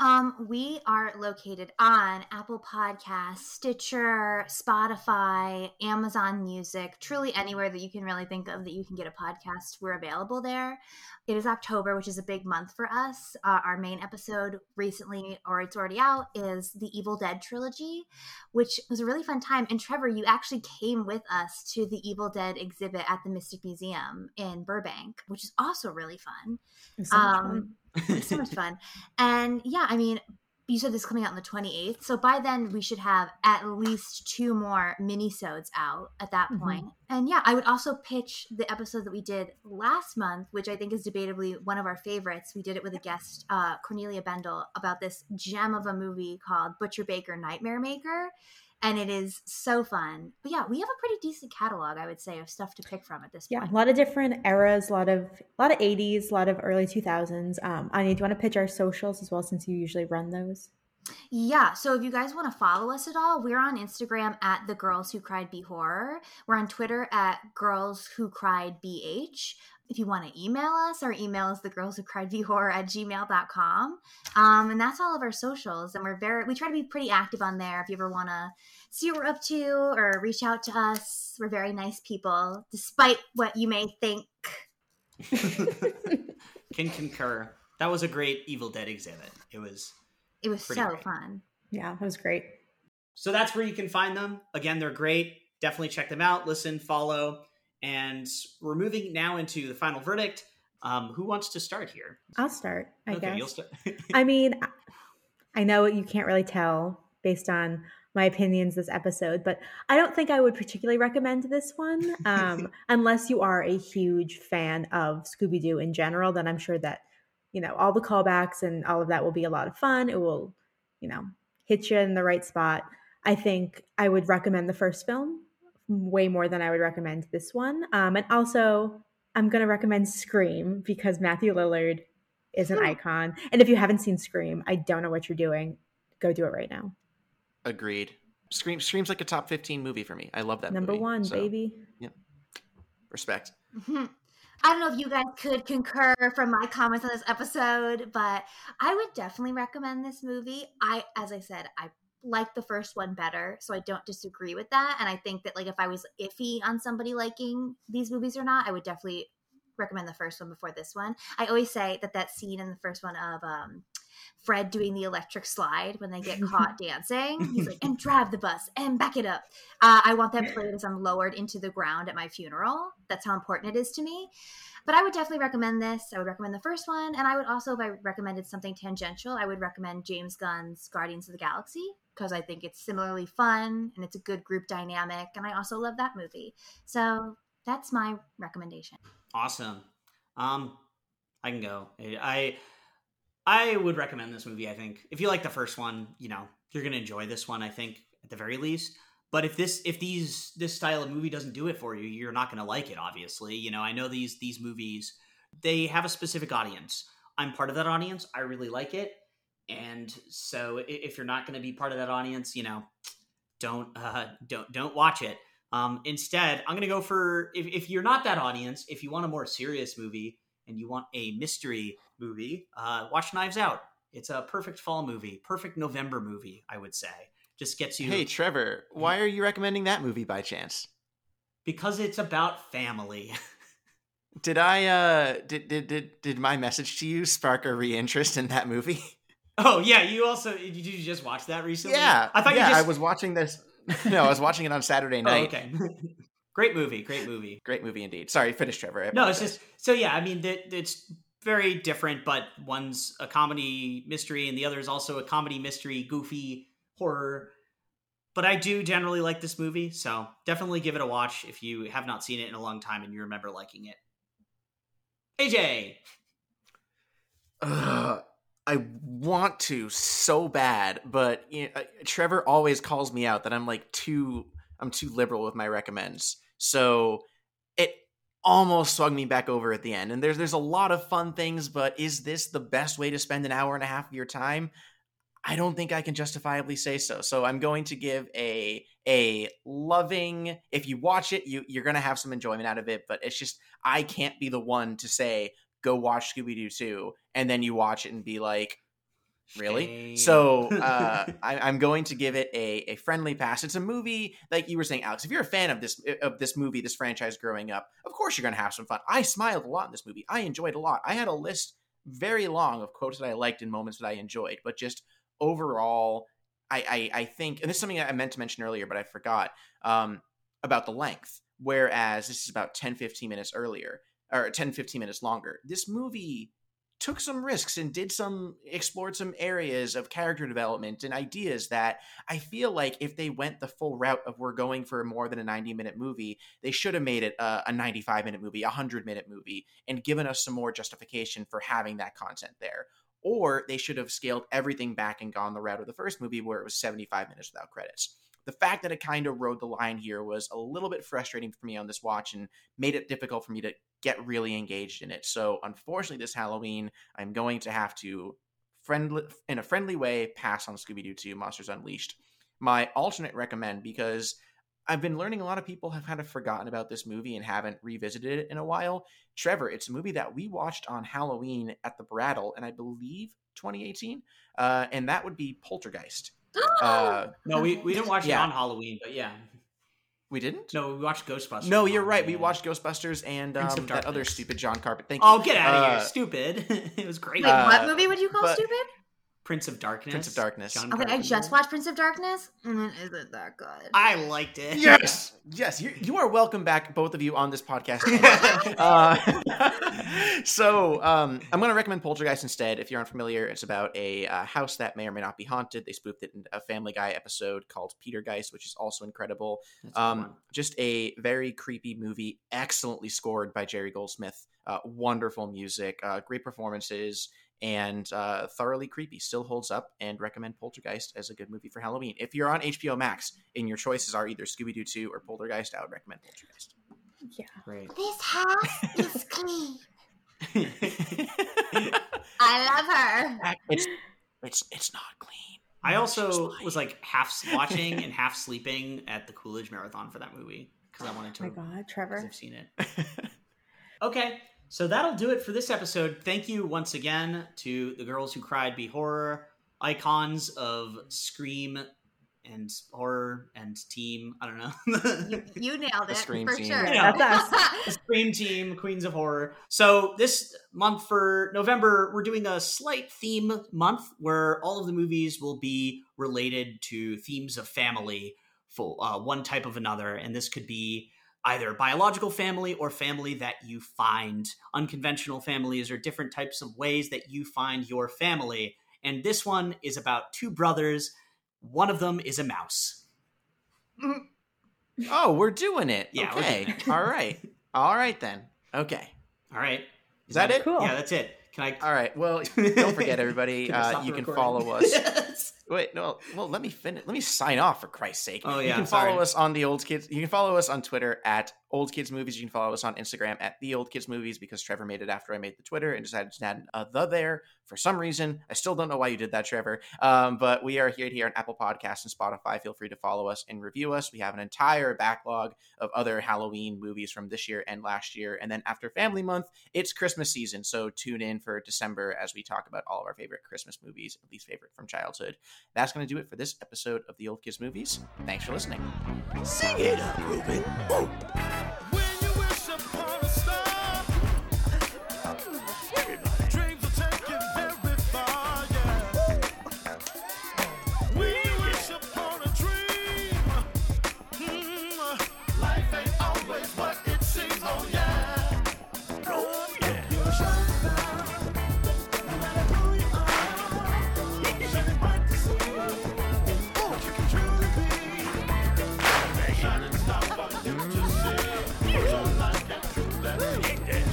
Um, we are located on Apple Podcasts, Stitcher, Spotify, Amazon Music, truly anywhere that you can really think of that you can get a podcast. We're available there. It is October, which is a big month for us. Uh, our main episode recently, or it's already out, is the Evil Dead trilogy, which was a really fun time. And Trevor, you actually came with us to the Evil Dead exhibit at the Mystic Museum in Burbank, which is also really fun. So much fun. It's so much fun. And yeah, I mean, you said this is coming out on the 28th. So by then we should have at least two more mini-sodes out at that Mhm. point. And yeah, I would also pitch the episode that we did last month, which I think is debatably one of our favorites. We did it with a guest, uh, Cornelia Bendel, about this gem of a movie called Butcher Baker Nightmare Maker. And it is so fun. But yeah, we have a pretty decent catalog, I would say, of stuff to pick from at this Yeah, point. a lot of different eras, a lot of a lot of 80s, a lot of early 2000s. Um, Anya, do you want to pitch our socials as well since you usually run those? Yeah, so if you guys want to follow us at all, we're on Instagram at the Girls Who Cried B-Horror. We're on Twitter at Girls Who Cried BH. If you want to email us, our email is the girls who cried be horror at gmail.com. Um, and that's all of our socials. And we're very, we try to be pretty active on there. If you ever want to see what we're up to or reach out to us, we're very nice people, despite what you may think. Can concur. That was a great Evil Dead exhibit. It was It was so great. fun. Yeah, that was great. So that's where you can find them. Again, they're great. Definitely check them out, listen, follow. And we're moving now into the final verdict. Um, who wants to start here? I'll start, I okay, guess. you'll start. I mean, I- I know you can't really tell based on my opinions this episode, but I don't think I would particularly recommend this one um, unless you are a huge fan of Scooby Doo in general. Then I'm sure that you know all the callbacks and all of that will be a lot of fun. It will, you know, hit you in the right spot. I think I would recommend the first film way more than I would recommend this one. Um, and also, I'm going to recommend Scream because Matthew Lillard is an icon. And if you haven't seen Scream, I don't know what you're doing. Go do it right now. Agreed. Scream Scream's like a top 15 movie for me. I love that Number movie, one, so, baby. Yeah. Respect. Mhm. I don't know if you guys could concur from my comments on this episode, but I would definitely recommend this movie. I, as I said, I like the first one better, so I don't disagree with that. And I think that like if I was iffy on somebody liking these movies or not, I would definitely recommend the first one before this one. I always say that that scene in the first one of um, Fred doing the electric slide when they get caught dancing. He's like, and drive the bus and back it up. Uh, I want that played as I'm lowered into the ground at my funeral. That's how important it is to me. But I would definitely recommend this. I would recommend the first one. And I would also, if I recommended something tangential, I would recommend James Gunn's Guardians of the Galaxy because I think it's similarly fun and it's a good group dynamic. And I also love that movie. So that's my recommendation. Awesome. Um, I can go. I I would recommend this movie. I think if you like the first one, you know you're gonna enjoy this one. I think at the very least. But if this if these this style of movie doesn't do it for you, you're not gonna like it. Obviously, you know I know these these movies they have a specific audience. I'm part of that audience. I really like it, and so if you're not gonna be part of that audience, you know, don't uh, don't don't watch it. Um, instead, I'm gonna go for if, if you're not that audience, if you want a more serious movie and you want a mystery movie, uh, watch Knives Out. It's a perfect fall movie, perfect November movie, I would say. Just gets you. Hey, Trevor, why are you recommending that movie by chance? Because it's about family. did I uh did did did did my message to you spark a reinterest in that movie? Oh yeah, you also did you just watch that recently? Yeah, I thought yeah, you just I was watching this. no, I was watching it on Saturday Oh, night. okay. great movie, great movie. Great movie indeed. Sorry, finish, Trevor. No, it's just so yeah. I mean, that it's very different, but one's a comedy mystery, and the other is also a comedy mystery, goofy horror. But I do generally like this movie, so definitely give it a watch if you have not seen it in a long time and you remember liking it. AJ, Ugh, I want to so bad, but you know, uh, Trevor always calls me out that I'm like too I'm too liberal with my recommends. So it almost swung me back over at the end. And there's there's a lot of fun things, but is this the best way to spend an hour and a half of your time? I don't think I can justifiably say so. So I'm going to give a a loving. If you watch it, you you're gonna have some enjoyment out of it. But it's just I can't be the one to say go watch Scooby Doo two, and then you watch it and be like, really? Shame. So uh, I, I'm going to give it a a friendly pass. It's a movie like you were saying, Alex. If you're a fan of this of this movie, this franchise growing up, of course you're gonna have some fun. I smiled a lot in this movie. I enjoyed a lot. I had a list very long of quotes that I liked and moments that I enjoyed, but just overall, I, I, I think, and this is something I meant to mention earlier, but I forgot um, about the length. Whereas this is about 10, 15 minutes earlier, or 10, 15 minutes longer. This movie took some risks and did some, explored some areas of character development and ideas that I feel like if they went the full route of we're going for more than a 90 minute movie, they should have made it a, a 95 minute movie, a 100 minute movie, and given us some more justification for having that content there or they should have scaled everything back and gone the route of the first movie where it was 75 minutes without credits. The fact that it kind of rode the line here was a little bit frustrating for me on this watch and made it difficult for me to get really engaged in it. So, unfortunately, this Halloween, I'm going to have to friendly in a friendly way pass on Scooby Doo 2 Monsters Unleashed. My alternate recommend because I've been learning a lot of people have kind of forgotten about this movie and haven't revisited it in a while. Trevor, it's a movie that we watched on Halloween at the Brattle, and I believe 2018, uh, and that would be Poltergeist. Uh, no, we, we didn't watch Yeah. it on Halloween, but yeah, we didn't. no, we watched Ghostbusters. No, you're right. We watched Ghostbusters and um, of that other stupid John Carpenter. Thank you. Oh, get out of Uh, here, stupid! it was great. Wait, Uh, what movie would you call but- stupid? Prince of Darkness. Prince of Darkness. John Okay, I just watched Prince of Darkness, and it isn't that good. I liked it. Yes, yes, you, you are welcome back, both of you, on this podcast. uh, so, um, I'm going to recommend Poltergeist instead. If you're unfamiliar, it's about a uh, house that may or may not be haunted. They spoofed it in a Family Guy episode called Petergeist, which is also incredible. That's a good Um, just a very creepy movie, excellently scored by Jerry Goldsmith. Uh, wonderful music, uh, great performances, and uh, thoroughly creepy. Still holds up, and recommend Poltergeist as a good movie for Halloween. If you're on HBO Max and your choices are either Scooby Doo 2 or Poltergeist, I would recommend Poltergeist. Yeah. Great. This house is clean. I love her. it's it's it's not clean. I It's also like- was like half s- watching and half sleeping at the Coolidge Marathon for that movie because I wanted to. Oh to. my God, 'cause Trevor. I've seen it. Okay, so that'll do it for this episode. Thank you once again to the girls who cried B-Horror icons of Scream and horror and team. I don't know. You, you nailed The it Scream for team. sure. Yeah. That's us. the Scream Team, Queens of Horror. So this month for November, we're doing a slight theme month where all of the movies will be related to themes of family, for uh, one type of another, and this could be either biological family or family that you find. Unconventional families or different types of ways that you find your family. And this one is about two brothers. One of them is a mouse. Oh, we're doing it. Yeah, Okay. doing it. All right. All right then. Okay. All right. Is that it? Cool. Yeah, that's it. Can I? All right. Well, don't forget, everybody. Can uh, you can recording? follow us. Wait, no. Well, let me finish. Let me sign off for Christ's sake. Oh, You yeah, can follow sorry. us on the old kids. You can follow us on Twitter at old kids movies. You can follow us on Instagram at the old kids movies because Trevor made it after I made the Twitter and decided to add a the there for some reason. I still don't know why you did that, Trevor. Um, but we are here here on Apple Podcasts and Spotify. Feel free to follow us and review us. We have an entire backlog of other Halloween movies from this year and last year. And then after Family Month, it's Christmas season. So tune in for December as we talk about all of our favorite Christmas movies, at least favorite from childhood. That's going to do it for this episode of the Old Kids Movies. Thanks for listening. Sing it up, Ruben. Dreams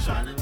You to